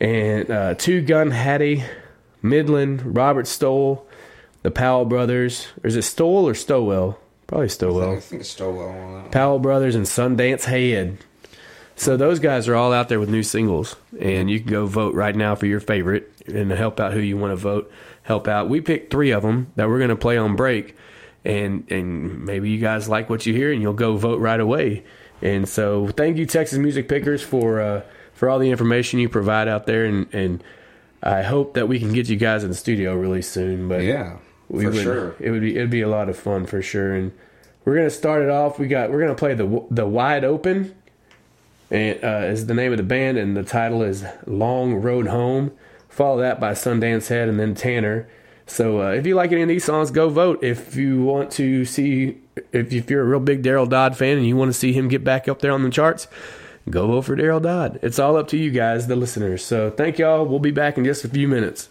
and uh, Two Gun Hattie, Midland, Robert Stoll, the Powell brothers. Or is it Stoll or Stowell? Probably Stowell. I think it's Stowell. Powell Brothers and Sundance Head. So those guys are all out there with new singles, and you can go vote right now for your favorite and help out who you want to vote. Help out. We picked three of them that we're going to play on break, and and maybe you guys like what you hear, and you'll go vote right away. And so thank you, Texas Music Pickers, for uh, for all the information you provide out there, and and I hope that we can get you guys in the studio really soon. But Yeah, we for would, sure. It would be it'd be a lot of fun for sure. And we're gonna start it off. We got we're gonna play the the wide open, and uh, is the name of the band, and the title is Long Road Home. Follow that by Sundance Head and then Tanner. So uh, if you like any of these songs, go vote. If you want to see, if, if you're a real big Daryl Dodd fan and you want to see him get back up there on the charts, go vote for Daryl Dodd. It's all up to you guys, the listeners. So thank y'all. We'll be back in just a few minutes.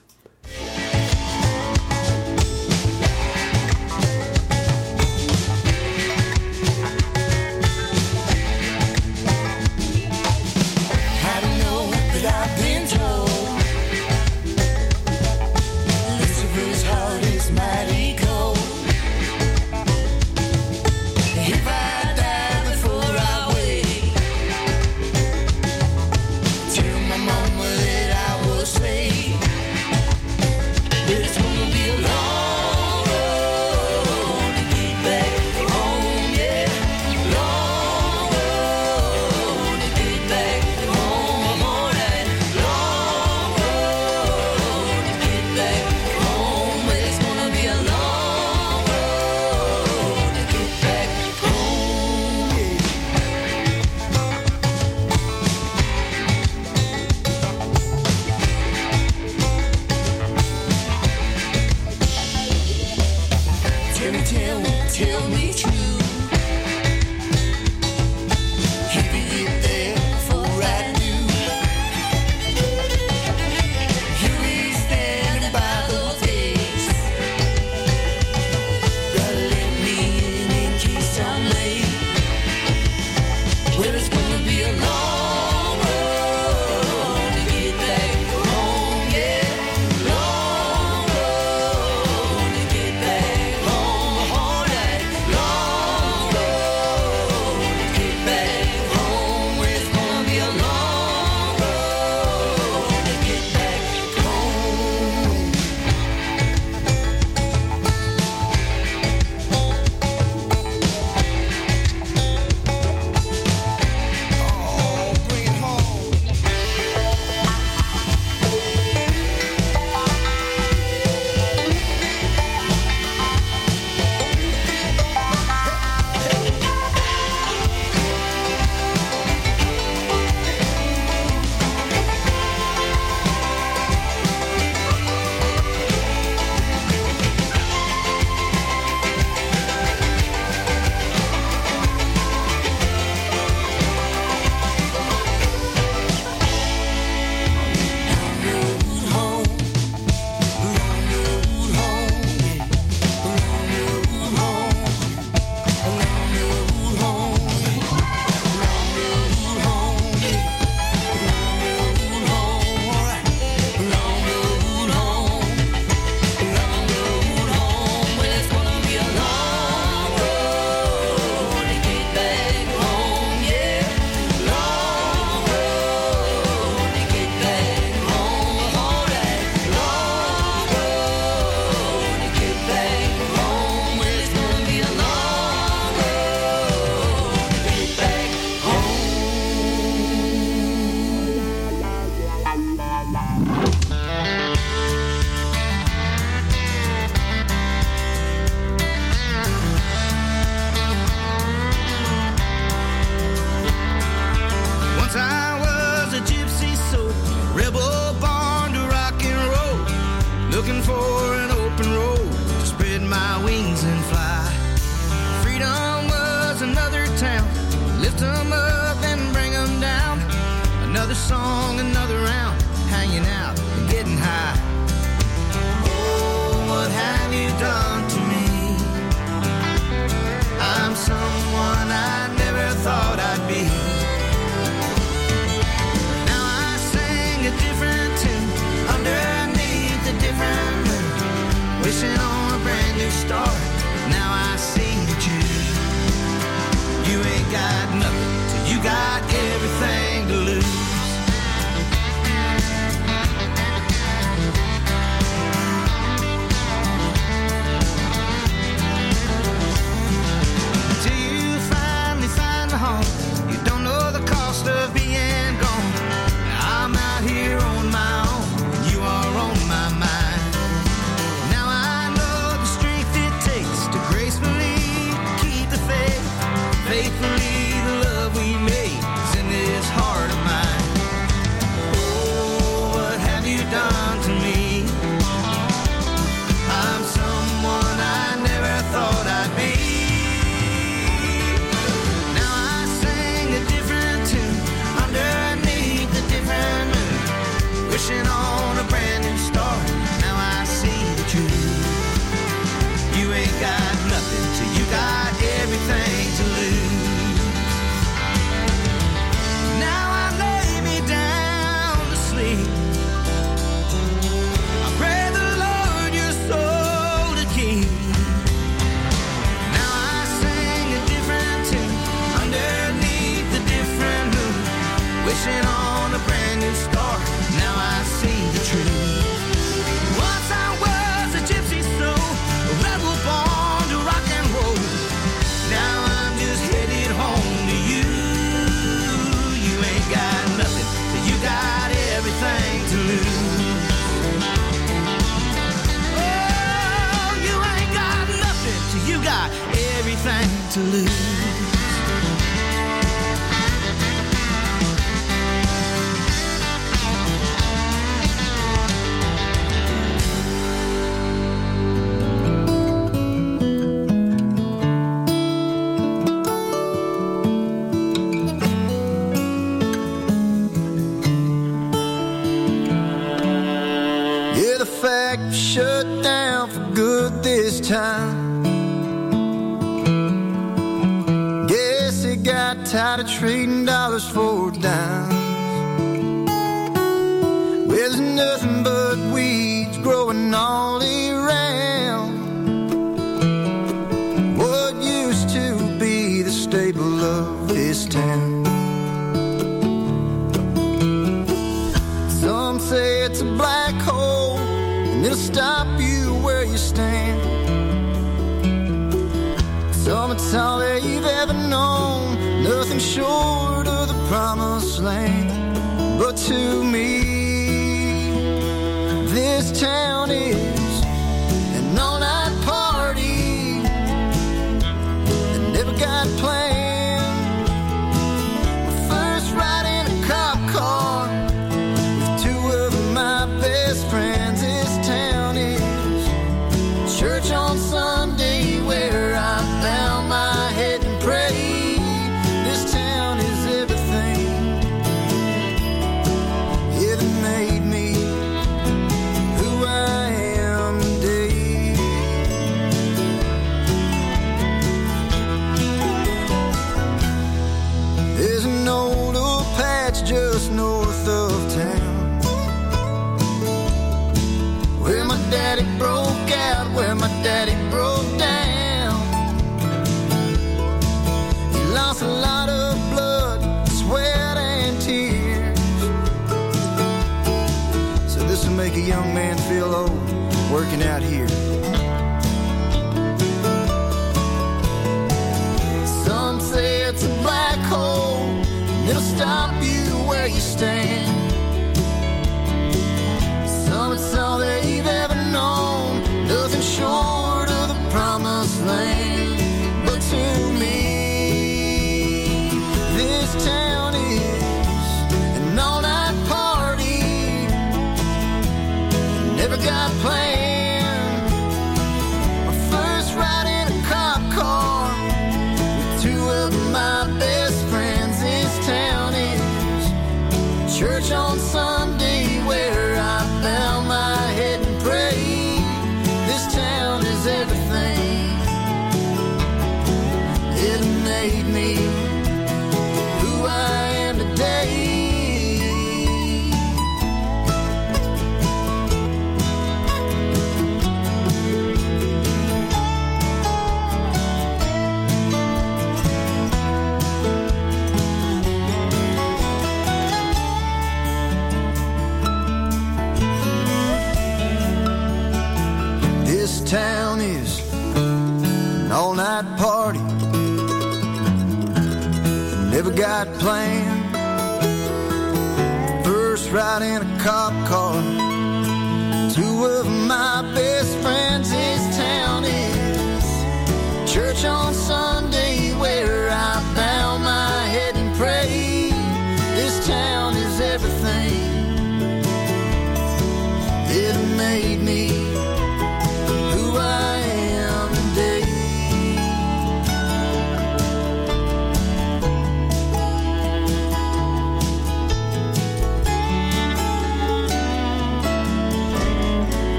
To lose.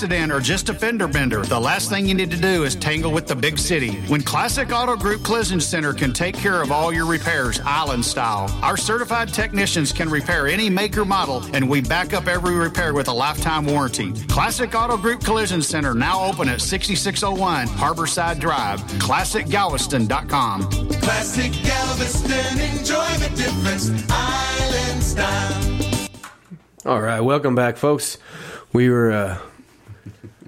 Accident or just a fender bender, the last thing you need to do is tangle with the big city. When Classic Auto Group Collision Center can take care of all your repairs island style, our certified technicians can repair any make or model, and we back up every repair with a lifetime warranty. Classic Auto Group Collision Center now open at 6601 Harborside Drive. ClassicGalveston.com. Classic Galveston. Enjoy the difference. Island style. All right, welcome back, folks. We were uh,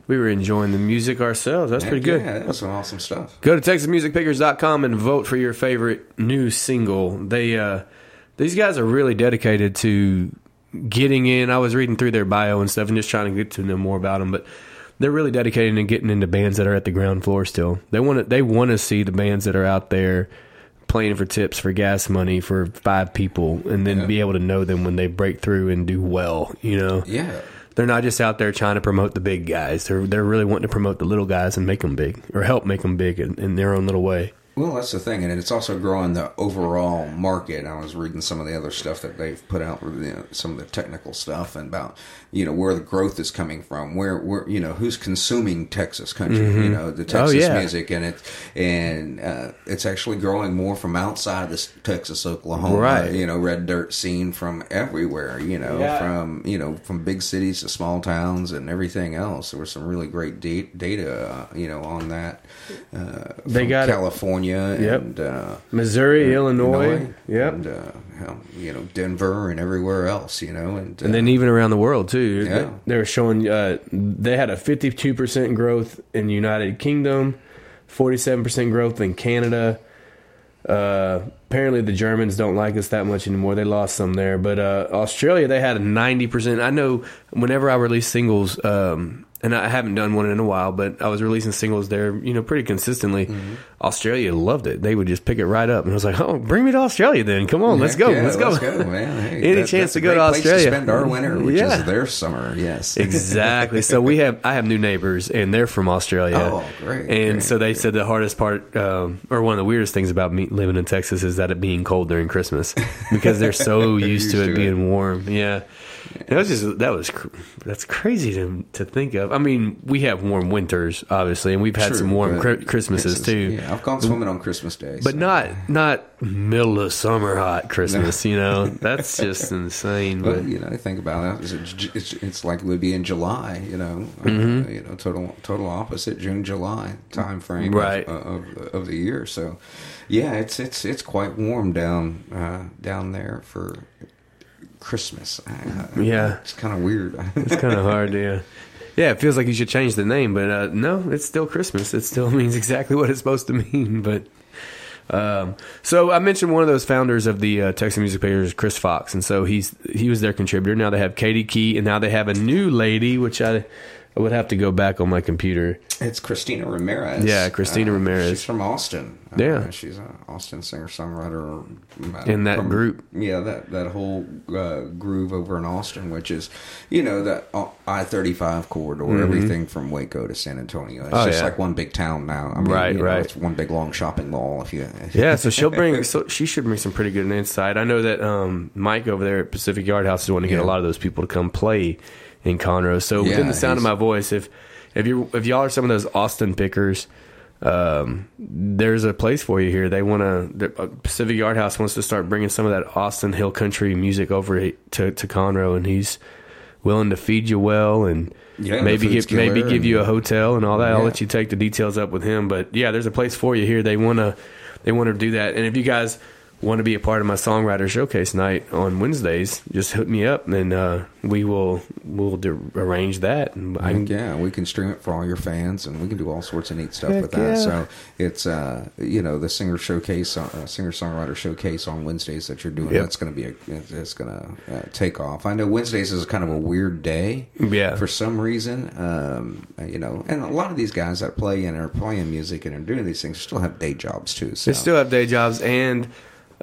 we were enjoying the music ourselves. That's pretty good. Yeah, that's some awesome stuff. Go to TexasMusicPickers.com and vote for your favorite new single. They uh, these guys are really dedicated to getting in. I was reading through their bio and stuff and just trying to get to know more about them, but they're really dedicated to getting into bands that are at the ground floor still. They want to they want to see the bands that are out there playing for tips for gas money for five people and then Yeah. be able to know them when they break through and do well, you know. Yeah. They're not just out there trying to promote the big guys. They're they're really wanting to promote the little guys and make them big or help make them big in, in their own little way. Well, that's the thing, and it's also growing the overall market. I was reading some of the other stuff that they've put out, you know, some of the technical stuff, and about you know where the growth is coming from, where where you know who's consuming Texas country, you know, the Texas yeah. music, and it and uh, it's actually growing more from outside this Texas, Oklahoma, Right. You know, red dirt scene from everywhere. You know, Yeah. from you know from big cities to small towns and everything else. There was some really great da- data, uh, you know, on that. Uh, They from got it. California Yep. and uh, Missouri, Illinois, yep. and uh, you know Denver and everywhere else, you know, and, uh, and then even around the world too. Yeah. They were showing uh, they had a 52% growth in United Kingdom, 47% growth in Canada. Uh, apparently the Germans don't like us that much anymore. They lost some there, but uh, Australia they had a 90%. I know whenever I release singles um, and I haven't done one in a while, but I was releasing singles there, you know, pretty consistently. Mm-hmm. Australia loved it. They would just pick it right up, and I was like, "Oh, bring me to Australia, then! Come on, let's go, yeah, let's go, man. Hey, <laughs> Any that- chance to go to Australia? spend our winter, which Yeah. is their summer. Yes, <laughs> <laughs> exactly. So we have I have new neighbors, and they're from Australia. Oh, great, And great, so they great. said the hardest part, um, or one of the weirdest things about me living in Texas, is that it being cold during Christmas because they're so used, used to it to it. being warm. Yeah. That was just that was that's crazy to to think of. I mean, we have warm winters, obviously, and we've had True, some warm cri- Christmases Christmas- too. Yeah, I've gone swimming on Christmas Day, But so- not not middle of summer hot Christmas, you know. <laughs> That's just insane. But you know, think about it. It's, it's, it's like it would be in July. You know, Mm-hmm. uh, you know, total total opposite June July time frame Right. of, of, of the year. So, yeah, it's it's it's quite warm down uh, down there for Christmas. Uh, Yeah. it's kind of weird. It's kind of hard, yeah. <laughs> Yeah, it feels like you should change the name, but uh, no, it's still Christmas. It still <laughs> means exactly what it's supposed to mean. But um, so I mentioned one of those founders of the uh, Texas Music Pickers, Chris Fox, and so he's he was their contributor. Now they have Katie Key, and now they have a new lady, which I, I would have to go back on my computer. It's Christina Ramirez. Yeah, Christina Uh, Ramirez. She's from Austin. Uh, Yeah. she's an Austin singer songwriter. In that group. Yeah, that that whole uh, groove over in Austin, which is, you know, that I thirty five corridor, everything from Waco to San Antonio. It's Mm-hmm. Oh, just yeah. like one big town now. I mean, Right, you know, right. It's one big long shopping mall. If you, <laughs> Yeah, so she'll bring. <laughs> So she should bring some pretty good insight. I know that um, Mike over there at Pacific Yard House is wanting to get Yeah. a lot of those people to come play in Conroe. So Yeah, within the sound of my voice, if if you if y'all are some of those Austin pickers, um, there's a place for you here. They want to. The Pacific Yard House wants to start bringing some of that Austin Hill Country music over to to Conroe, and he's willing to feed you well and. Yeah, maybe give, maybe give you a hotel and all that. I'll let you take the details up with him. But yeah, there's a place for you here. They want to they want to do that. And if you guys want to be a part of my songwriter showcase night on Wednesdays, just hook me up and uh, we will we'll do, arrange that. And I can, yeah, we can stream it for all your fans, and we can do all sorts of neat stuff with that. yeah. So it's uh, you know the singer showcase, uh, singer songwriter showcase on Wednesdays that you're doing. Yep. That's going to be a, it's going to uh, take off. I know Wednesdays is kind of a weird day, Yeah. for some reason. Um, you know, and a lot of these guys that play and are playing music and are doing these things still have day jobs too. So They still have day jobs and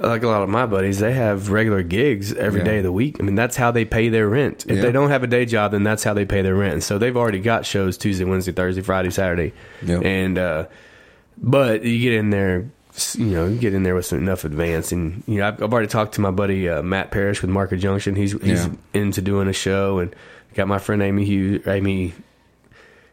like a lot of my buddies, they have regular gigs every Yeah. day of the week. I mean, that's how they pay their rent. If Yeah. they don't have a day job, then that's how they pay their rent. So they've already got shows Tuesday, Wednesday, Thursday, Friday, Saturday. Yep. And uh but you get in there you know, you get in there with some enough advance, and you know, I've, I've already talked to my buddy uh, Matt Parrish with Market Junction. He's he's Yeah. into doing a show, and got my friend Amy Hugh, Amy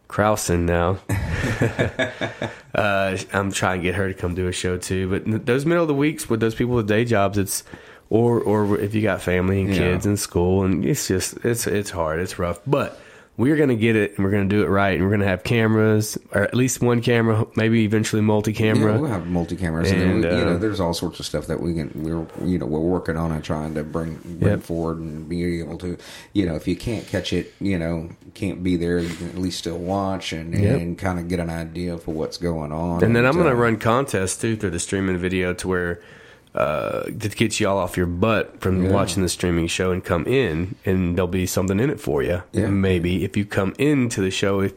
Krausen now. <laughs> uh, I'm trying to get her to come do a show too. But those middle of the weeks with those people with day jobs, it's or or if you got family and Yeah. kids in school, and it's just it's it's hard, it's rough. But we're gonna get it, and we're gonna do it right, and we're gonna have cameras, or at least one camera, maybe eventually multi-camera. Yeah, we'll have multi cameras, and, And, then we, you uh, know, there's all sorts of stuff that we can. We're you know we're working on and trying to bring bring Yep. forward and be able to. You know, if you can't catch it, you know, can't be there, you can at least still watch and Yep. and kind of get an idea for what's going on. And then I'm going to uh, run contests too through the streaming video to where uh, to get y'all off your butt from Yeah. watching the streaming show and come in, and there'll be something in it for you. Yeah. Maybe if you come into the show, if,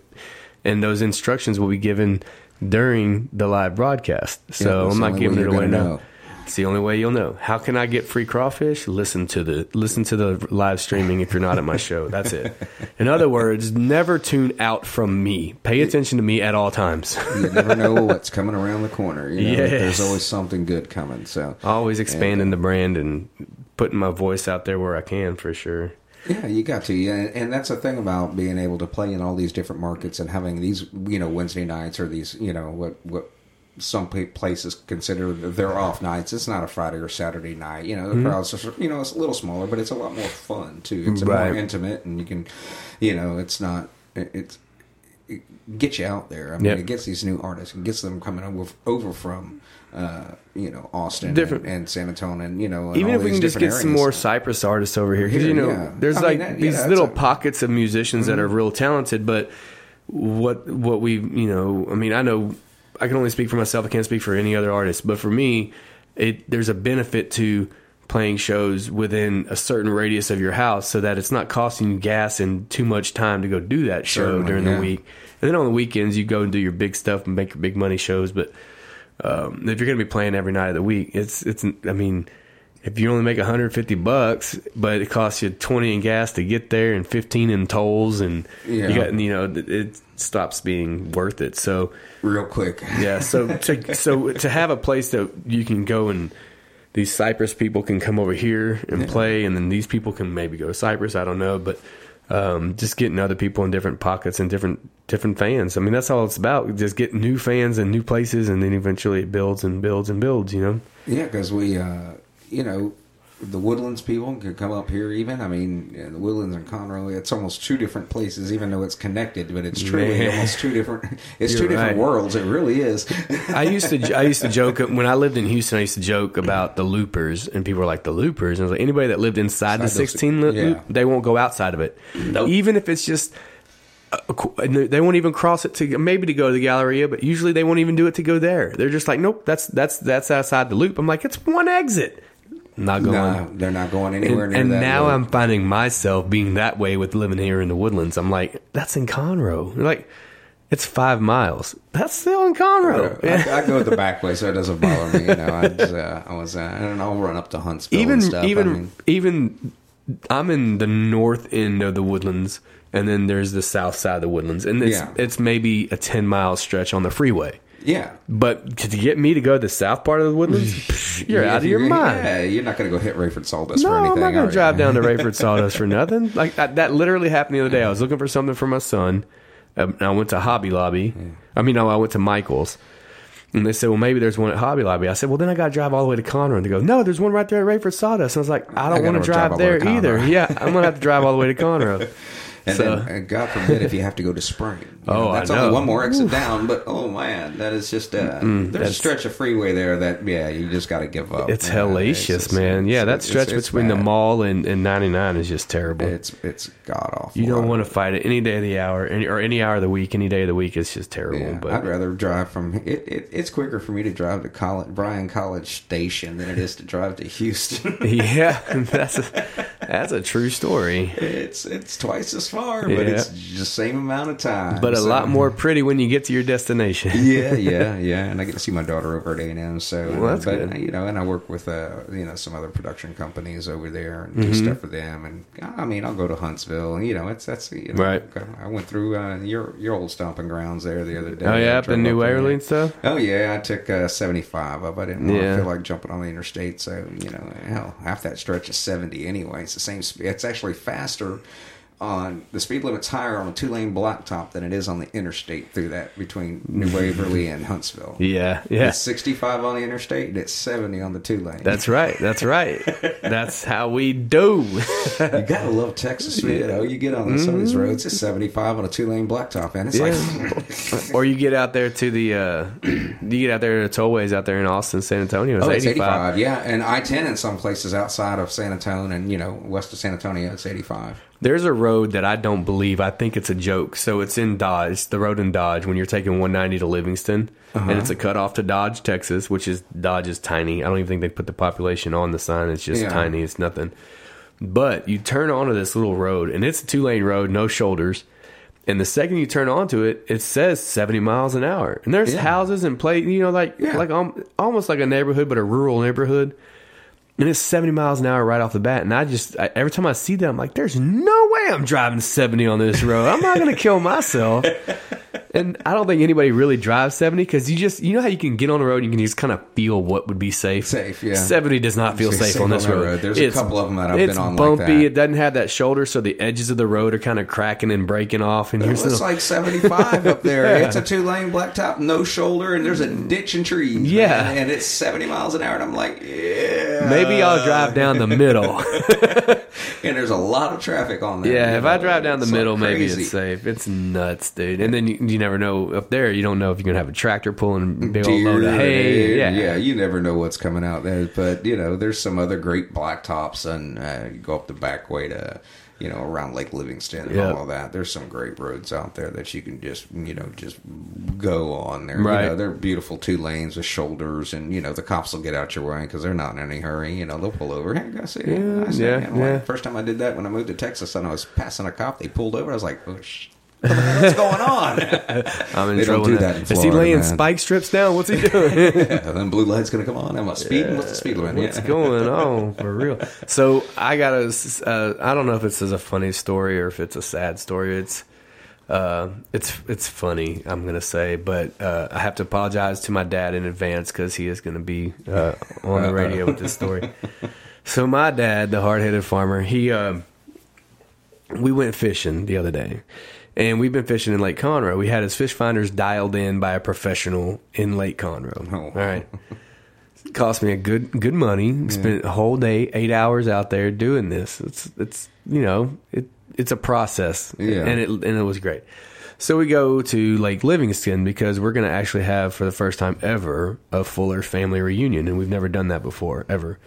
and those instructions will be given during the live broadcast. So that's I'm not giving it away now. know. It's the only way you'll know. How can I get free crawfish? Listen to the listen to the live streaming if you're not at my show. That's it. In other words, never tune out from me. Pay attention to me at all times. You never know what's coming around the corner. You know, Yes. there's always something good coming. So Always expanding the brand and putting my voice out there where I can for sure. Yeah, you got to, yeah, and that's the thing about being able to play in all these different markets and having these, you know, Wednesday nights or these, you know, what what some places consider their off nights. It's not a Friday or Saturday night. You know, the crowds, are, you know, it's a little smaller, but it's a lot more fun too. It's Right. more intimate, and you can, you know, it's not, it's it gets you out there. I mean, Yep. it gets these new artists and gets them coming over over from, uh, you know, Austin Different- and, and San Antonio, and you know, and Even if we can just get some more Cypress artists over here, because you know, yeah. there's I mean, like that- these that's little a- Mm-hmm. pockets of musicians that are real talented, but what what we you know, I mean, I know I can only speak for myself. I can't speak for any other artist, but for me, it there's a benefit to playing shows within a certain radius of your house, so that it's not costing you gas and too much time to go do that show Certainly, during yeah. the week. And then on the weekends, you go and do your big stuff and make your big money shows, but um, if you're going to be playing every night of the week, it's it's. I mean, if you only make 150 bucks, but it costs you 20 in gas to get there and 15 in tolls, and Yeah. you got you know it- stops being worth it. So real quick. yeah, so <laughs> to, so to have a place that you can go and these Cypress people can come over here and play, and then these people can maybe go to Cypress. I don't know, but um, just getting other people in different pockets and different different fans. I mean, that's all it's about. Just get new fans and new places, and then eventually it builds and builds and builds. You know. Yeah, because we, uh, you know, the Woodlands people could come up here. Even I mean, the Woodlands and Conroe. It's almost two different places, even though it's connected. But it's truly Man. almost two different. <laughs> It's You're two different worlds. It really is. <laughs> I used to I used to joke when I lived in Houston. I used to joke about the loopers, and people were like the loopers. And I was like, anybody that lived inside the Inside those- sixteen loop, yeah. they won't go outside of it, even if it's just. Uh, a qu- and they- They won't even cross it to maybe to go to the Galleria, but usually they won't even do it to go there. They're just like, nope, that's that's that's outside the loop. I'm like, it's one exit, not going. they're not going anywhere And, near and that. now road. I'm finding myself being that way with living here in the woodlands. I'm like, that's in Conroe. They're like, it's five miles. That's still in Conroe. I, I go the back way, so it doesn't bother me. You know, I, just, uh, I was, uh, and I'll run up to Huntsville even and stuff. even I mean, even I'm in the north end of the woodlands, and then there's the south side of the woodlands, and it's Yeah. it's maybe a ten mile stretch on the freeway. Yeah. But to get me to go to the south part of the woodlands, <laughs> you're Yeah, out of your mind. Yeah, you're not going to go hit Rayford Sawdust No, or anything. I'm not going to drive down to Rayford <laughs> Sawdust for nothing. Like that, that literally happened the other day. I was looking for something for my son. Um, and I went to Hobby Lobby. I mean, no, I went to Michael's. And they said, well, maybe there's one at Hobby Lobby. I said, well, then I got to drive all the way to Conroe. And they go, no, there's one right there at Rayford Sawdust. And I was like, I don't want gotta drive drive all the way there either. Yeah, I'm going to have to drive all the way to Conroe. <laughs> And So- then, God forbid, if you have to go to Spring. You Oh, I that's know. only one more exit down. But oh man, that is just uh, there's a Mm, stretch of freeway there that yeah, you just got to give up. It's Yeah, hellacious, it's- man. Yeah, that stretch it's- it's between the mall and, and 99 is just terrible. It's it's god awful. you don't want to fight it any day of the hour, any, or any hour of the week, any day of the week. It's just terrible. Yeah, but I'd rather drive from it, it. It's quicker for me to drive to college, Bryan College Station than it is to drive to Houston. <laughs> yeah, that's a, that's a true story. <laughs> it's it's twice as far, but Yeah. it's the same amount of time. But a so- lot more pretty when you get to your destination. yeah, <laughs> yeah, yeah. And I get to see my daughter over at A and M. So, Well, that's but good. you know, and I work with uh, you know some other production companies over there and do Mm-hmm. stuff for them. And I mean, I'll go to Huntsville. And, you know, it's that's you know, Right. I went through uh, your your old stomping grounds there the other day. Oh yeah, up in New. Waverly and stuff. Oh yeah, I took uh, seventy five up. I didn't want Yeah. feel like jumping on the interstate, so you know, hell, half that stretch is seventy anyway. It's the same speed. It's actually faster on the speed limit's higher on a two lane blacktop than it is on the interstate through that between New Waverly and Huntsville. <laughs> Yeah, yeah. It's sixty five on the interstate and it's seventy on the two lane. That's right. That's right. <laughs> That's how we do. you gotta love Texas. You know, you get on some of these roads, it's seventy five on a two lane blacktop, and it's like <laughs> or you get out there to the uh you get out there to the tollways out there in Austin, San Antonio. It's Oh, it's 85. 85. Yeah, and I 10 in some places outside of San Antonio and, you know, west of San Antonio, it's 85. There's a road that I don't believe. I think it's a joke. So it's in Dodge, the road in Dodge when you're taking 190 to Livingston, Uh-huh. and it's a cutoff to Dodge, Texas, which is Dodge is tiny. I don't even think they put the population on the sign. It's just Yeah. tiny. It's nothing. But you turn onto this little road, and it's a two lane road, no shoulders. And the second you turn onto it, it says 70 miles an hour. And there's Yeah. houses and play, you know, like Yeah. like um, almost like a neighborhood, but a rural neighborhood. And it's 70 miles an hour right off the bat. And I just, I, every time I see that, I'm like, there's no way I'm driving 70 on this road. I'm not going to kill myself. <laughs> And I don't think anybody really drives 70 because you just, you know how you can get on the road and you can just kind of feel what would be safe? Safe, yeah. 70 does not feel Safe safe, on on this that road. road. There's a couple of them that I've it's been on like bumpy. that. It doesn't have that shoulder, so the edges of the road are kind of cracking and breaking off. And It's still, like 75 up there. Yeah. <laughs> It's a two lane blacktop, no shoulder, and there's a ditch and trees. Yeah. man, and it's 70 miles an hour, and I'm like, yeah. maybe I'll drive down the middle. <laughs> <laughs> And there's a lot of traffic on there. Yeah, if I drive down the it's like middle, maybe it's safe. It's nuts, dude. And then you, you never know up there. You don't know if you're gonna have a tractor pulling a big old load of hay. yeah, Yeah, yeah, you never know what's coming out there. But you know, there's some other great blacktops, and uh, you go up the back way to, you know, around Lake Livingston and Yep. all that. There's some great roads out there that you can just, you know, just go on there. Right. You know, they're beautiful two lanes with shoulders, and you know, the cops will get out your way because they're not in any hurry. You know, they'll pull over. Hey, go see. Yeah, I see. yeah, yeah. First time I did that when I moved to Texas, and I was passing a cop, they pulled over. I was like, oh, sh- what's going on? <laughs> I'm in They don't trouble do now. that in Is he Florida, laying man. spike strips down? What's he <laughs> doing? and then blue light's gonna come on. Am I speeding? What's the speed limit? What's Yeah. going <laughs> on for real? So I got a. Uh, I don't know if it's a funny story or if it's a sad story. It's. Uh, it's it's funny. I'm gonna say, but uh, I have to apologize to my dad in advance because he is gonna be uh, on the radio with this story. So my dad, the hard headed farmer, he um, we went fishing the other day, and we've been fishing in Lake Conroe. We had his fish finders dialed in by a professional in Lake Conroe. Oh. All right cost me a good good money. Spent a whole day, eight hours out there doing this. It's it's you know it it's a process. Yeah. and it and it was great. So we go to Lake Livingston because we're going to actually have for the first time ever a Fuller family reunion, and we've never done that before ever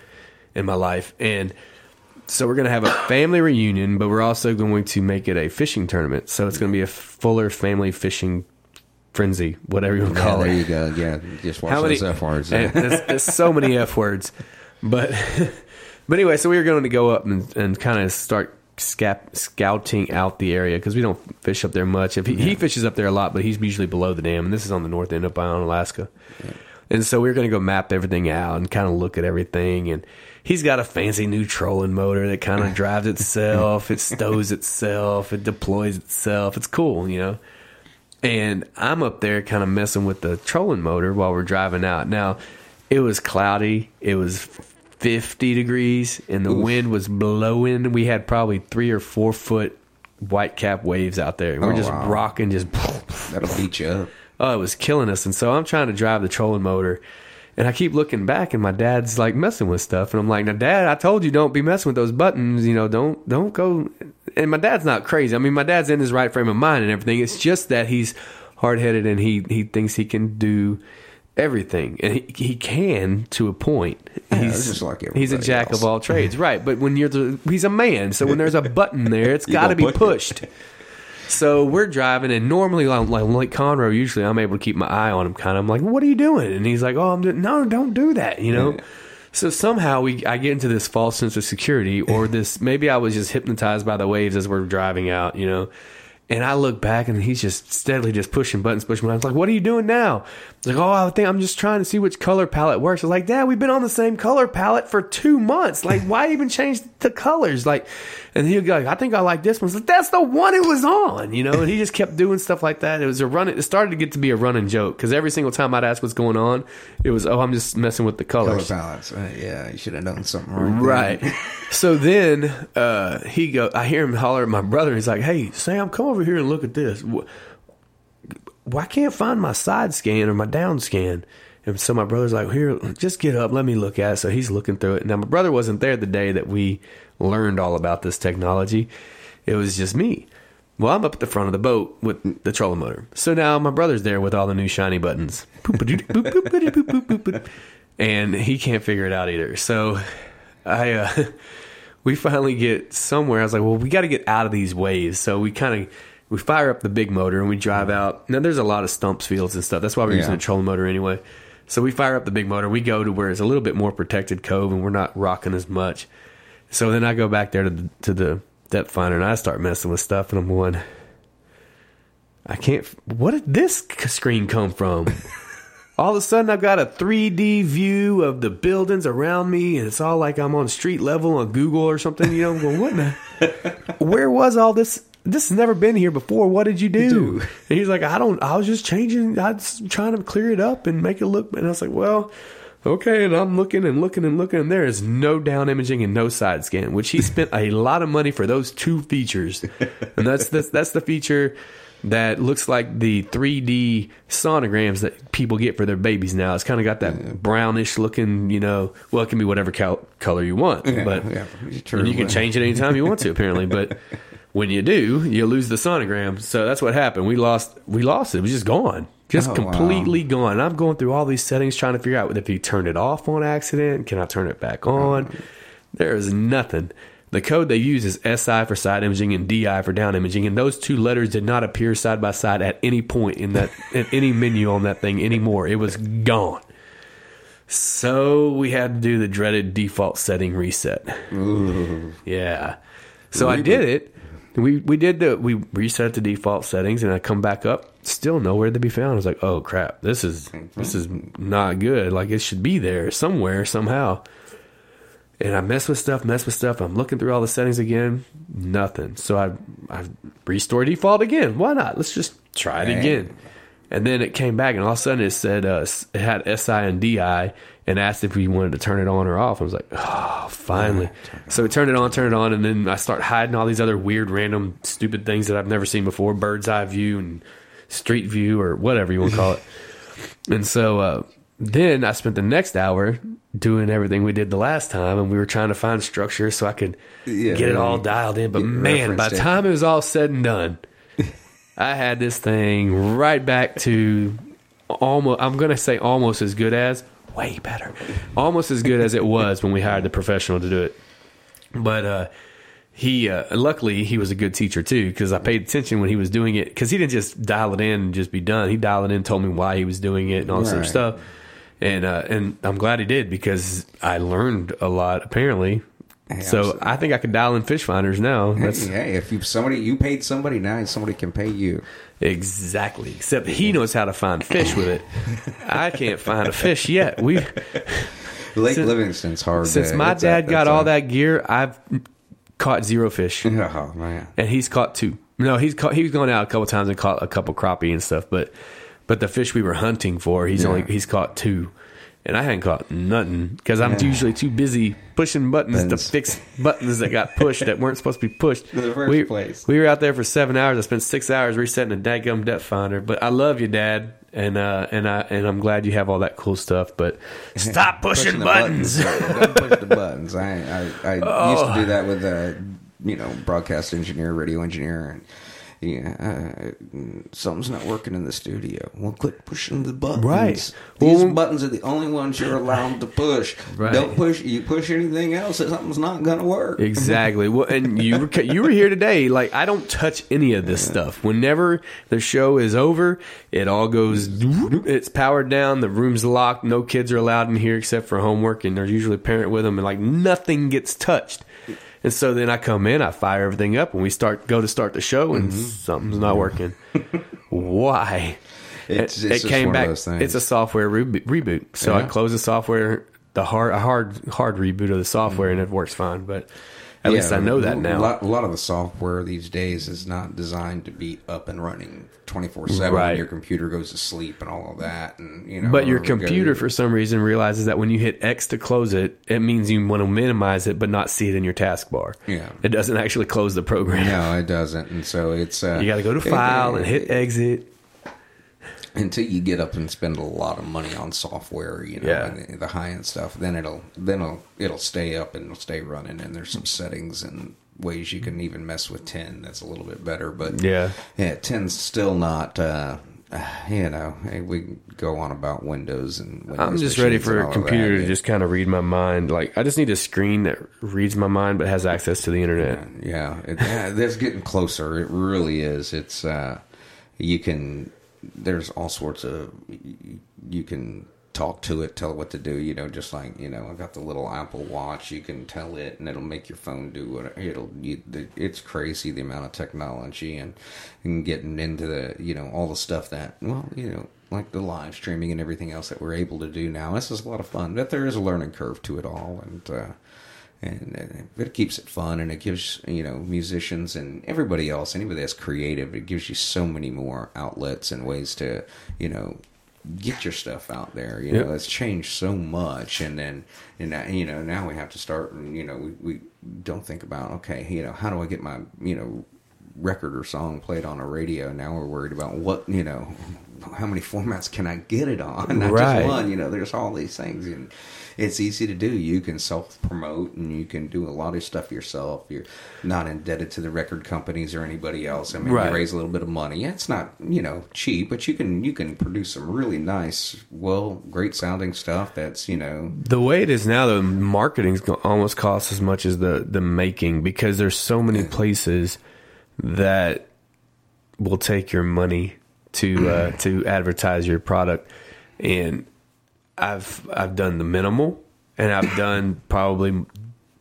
in my life. And so we're going to have a family reunion, but we're also going to make it a fishing tournament. So it's going to be a Fuller family fishing frenzy, whatever you want to Yeah, call there it. you go. Yeah, just watch How many those F words. <laughs> and There's, there's so many f words, but <laughs> but anyway, so we were going to go up and, and kind of start scap, scouting out the area because we don't fish up there much. If he, he fishes up there a lot, but he's usually below the dam, and this is on the north end of Onalaska. And so we were going to go map everything out and kind of look at everything. And he's got a fancy new trolling motor that kind of <laughs> drives itself. It stows itself. It deploys itself. It's cool, you know. And I'm up there kind of messing with the trolling motor while we're driving out. Now, it was cloudy. It was 50 degrees, and the wind was blowing. We had probably three or four foot white cap waves out there. And we're Oh, just wow. rocking, just That'll beat you up. oh, it was killing us. And so I'm trying to drive the trolling motor. And I keep looking back, and my dad's like messing with stuff, and I'm like, "Now, Dad, I told you don't be messing with those buttons. You know, don't don't go." And my dad's not crazy. I mean, my dad's in his right frame of mind and everything. It's just that he's hard headed, and he he thinks he can do everything, and he, he can to a point. He's it's just like he's a jack else. of all trades, right? But when you're the he's a man, so when there's a button there, it's <laughs> got to be push it. <laughs> So we're driving, and normally, like, like Conroe, usually I'm able to keep my eye on him. Kind of, I'm like, "What are you doing?" And he's like, "Oh, I'm doing." No, don't do that. You know. So somehow we, I get into this false sense of security, or this maybe I was just hypnotized by the waves as we're driving out. You know. And I look back, and he's just steadily just pushing buttons, pushing buttons. Like, what are you doing now? Like, oh, I think I'm just trying to see which color palette works. I was like, Dad, we've been on the same color palette for two months. Like, why even change the colors? Like, and he'd go, I think I like this one. I like, that's the one it was on, you know. And he just kept doing stuff like that. It was a running. It started to get to be a running joke because every single time I'd ask what's going on, it was, oh, I'm just messing with the colors. Color balance. Uh, yeah, you should have done something right. Right. so then uh, he go. I hear him holler at my brother. He's like, "Hey, Sam, come over here and look at this. Wh- Why can't find my side scan or my down scan?" And so my brother's like, "Here, just get up. Let me look at it." So he's looking through it. Now my brother wasn't there the day that we learned all about this technology. It was just me. Well, I'm up at the front of the boat with the trolling motor. So now my brother's there with all the new shiny buttons. And he can't figure it out either. So I uh we finally get somewhere. I was like, well, we got to get out of these waves. So we kind of we fire up the big motor and we drive out. Now there's a lot of stumps fields and stuff. That's why we're using Yeah. a trolling motor anyway. So we fire up the big motor. We go to where it's a little bit more protected cove and we're not rocking as much. So then I go back there to the, to the depth finder and I start messing with stuff and I'm going, I can't. What did this screen come from? <laughs> all of a sudden, I've got a 3D view of the buildings around me, and it's all like I'm on street level on Google or something. You know, I'm going, what? The, <laughs> where was all this? This has never been here before. What did you do? And he's like, I don't. I was just changing. I was trying to clear it up and make it look. And I was like, well. Okay, and I'm looking and looking and looking, and there is no down imaging and no side scan, which he spent a lot of money for those two features, and that's that's, that's the feature that looks like the 3D sonograms that people get for their babies now. It's kind of got that brownish looking, you know. Well, it can be whatever col- color you want, Yeah, but yeah, true. you can change it anytime you want to, apparently. But <laughs> when you do, you lose the sonogram. So that's what happened. We lost. We lost it. It was just gone. Just Oh, wow. completely gone. And I'm going through all these settings trying to figure out if you turned it off on accident. Can I turn it back oh. on? There is nothing. The code they use is SI for side imaging and DI for down imaging, and those two letters did not appear side by side at any point in that <laughs> in any menu on that thing anymore. It was gone. So we had to do the dreaded default setting reset. Yeah. So I did it. We we did the we reset the default settings and I come back up, still nowhere to be found. I was like, oh crap, this is this is not good. Like it should be there somewhere somehow. And I mess with stuff, mess with stuff. I'm looking through all the settings again, nothing. So I I restore default again. Why not? Let's just try it again. And then it came back, and all of a sudden it said uh, it had SI and DI, and asked if we wanted to turn it on or off. I was like, oh, finally. So we turned it on, turned it on, and then I start hiding all these other weird, random, stupid things that I've never seen before: bird's eye view and street view, or whatever you want to call it. And so uh, then I spent the next hour doing everything we did the last time, and we were trying to find structure so I could Yeah, get it all dialed in. But man, by the time it was all said and done, <laughs> I had this thing right back to almost. I'm going to say almost as good as, way better, almost as good as it was when we hired the professional to do it. But uh, he, uh, luckily, he was a good teacher too because I paid attention when he was doing it because he didn't just dial it in and just be done. He dialed it in, told me why he was doing it, and all this other Right. stuff. And uh, and I'm glad he did because I learned a lot apparently. Hey, so absolutely. I think I can dial in fish finders now. That's hey, if you somebody you paid somebody now, somebody can pay you. exactly. Except he knows how to find fish with it. I can't find a fish yet. We <laughs> Lake Since- Livingston's hard. since my it's dad got all that gear, I've caught zero fish, <laughs> Oh man, and he's caught two. No, he's caught. He's gone out a couple times and caught a couple crappie and stuff, but but the fish we were hunting for, he's Yeah. only he's caught two. And I hadn't caught nothing because I'm Yeah. usually too busy pushing buttons Buttons. to fix buttons that got pushed that weren't supposed to be pushed. <laughs> In the first we, place. we were out there for seven hours. I spent six hours resetting a dadgum depth finder. But I love you, Dad, and uh, and I and I'm glad you have all that cool stuff. But <laughs> stop pushing, the buttons. Don't push the buttons. I I, I used to <laughs> Oh. do that with a you know broadcast engineer, radio engineer, and yeah, uh, something's not working in the studio. Well, quit pushing the buttons. Right. These Well- buttons are the only ones you're allowed to push. Right. Don't push. You push anything else, something's not going to work. Exactly. Well, and <laughs> you were you were here today. Like I don't touch any of this stuff. Whenever the show is over, it all goes. It's powered down. The room's locked. No kids are allowed in here except for homework, and there's usually a parent with them, and like nothing gets touched. And so then I come in, I fire everything up, and we start go to start the show, and something's not working. Why? It's- it, it's it came back. It's a software reboot. reboot. So I close the software, the hard, a hard, hard reboot of the software, and it works fine. But at least I know that a now. lot, a lot of the software these days is not designed to be up and running twenty four seven. Your computer goes to sleep and all of that, and you know. But your computer, for some reason, realizes that when you hit X to close it, it means you want to minimize it, but not see it in your taskbar. Yeah. it doesn't actually close the program. No, it doesn't, and so it's uh, You got to go to File and hit exit. Until you get up and spend a lot of money on software. You know, Yeah. the, the high end stuff. Then it'll then it'll it'll stay up and it'll stay running. And there's some settings and ways you can even mess with ten. That's a little bit better, but Yeah. yeah, ten's still not. Uh, you know, we go on about Windows and Windows I'm just ready for a computer to just kind of read my mind. Like I just need a screen that reads my mind, but has access to the internet. Yeah, it, <laughs> yeah, that's getting closer. It really is. It's uh, you can. There's all sorts of you can talk to it, tell it what to do. You know, just like you know, I've got the little Apple Watch. You can tell it, and it'll make your phone do what it'll. You, it's crazy the amount of technology and, and getting into the you know all the stuff that well you know like the live streaming and everything else that we're able to do now. This is a lot of fun, but there is a learning curve to it all, and. uh and uh, it keeps it fun and it gives you know musicians and everybody else anybody that's creative it gives you so many more outlets and ways to you know get your stuff out there you Yep. know it's changed so much and then and now, you know now we have to start and you know we, we don't think about okay you know how do i get my you know record or song played on a radio now we're worried about what you know <laughs> how many formats can i get it on <laughs> not Right. just one you know there's all these things and it's easy to do. You can self promote and you can do a lot of stuff yourself. You're not indebted to the record companies or anybody else. I mean Right. you raise a little bit of money. It's not you know cheap but you can you can produce some really nice well great sounding stuff that's you know. The way it is now, the marketing's go- almost costs as much as the the making because there's so many places that will take your money to uh, <clears throat> to advertise your product, and I've I've done the minimal, and I've <laughs> done probably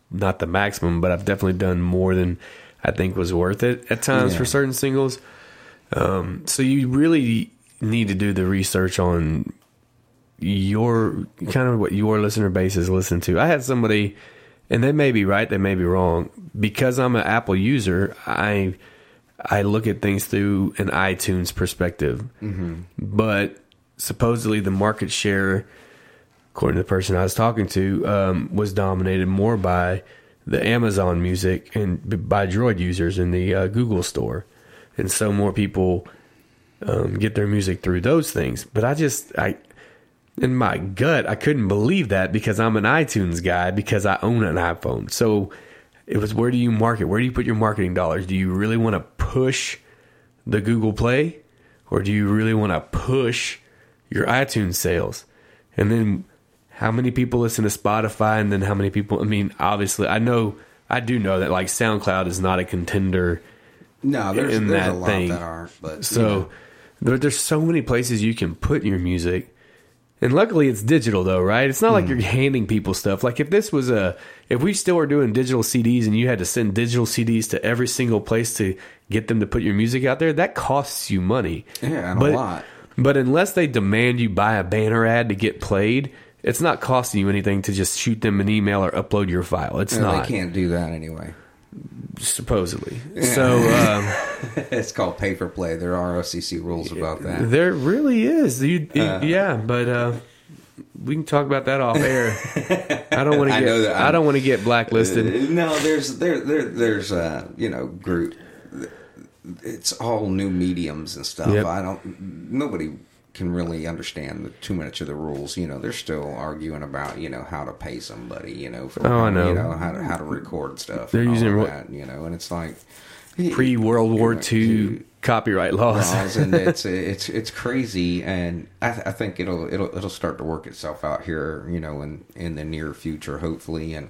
not the maximum, but I've definitely done more than I think was worth it at times Yeah. for certain singles. Um, so you really need to do the research on your kind of what your listener base is listening to. I had somebody, and they may be right, they may be wrong. Because I'm an Apple user, I I look at things through an iTunes perspective. But supposedly the market share, according to the person I was talking to, um, was dominated more by the Amazon Music and by Droid users in the uh, Google Store, and so more people um, get their music through those things. But I just I in my gut, I couldn't believe that because I'm an iTunes guy because I own an iPhone. So it was where do you market? Where do you put your marketing dollars? Do you really want to push the Google Play or do you really want to push your iTunes sales? And then how many people listen to Spotify and then how many people I mean, obviously I know I do know that like SoundCloud is not a contender no there's, in there's that a lot thing. that aren't but you So know. there, there's so many places you can put your music. And luckily it's digital though, right? It's not like Hmm. you're handing people stuff. Like if this was a if we still were doing digital CDs and you had to send digital CDs to every single place to get them to put your music out there, that costs you money. Yeah, and a lot. But unless they demand you buy a banner ad to get played, it's not costing you anything to just shoot them an email or upload your file. It's Yeah, not they can't do that anyway supposedly. So <laughs> um, it's called pay for play there are FCC rules about that There really is. You, Uh. yeah, but uh, we can talk about that off air. <laughs> I don't want to get. I I'm- don't want to get blacklisted. Uh, no, there's there there there's uh you know group. It's all new mediums and stuff. Yep. I don't. Nobody can really understand the, too much of the rules. You know, they're still arguing about you know how to pay somebody. You know, for Oh, I know. You know how to how to record stuff. They're and using of ro- that. You know, and it's like Pre World War you know, II copyright laws. laws, and <laughs> it's it's it's crazy, and I, th- I think it'll it'll it'll start to work itself out here, you know, in in the near future, hopefully, and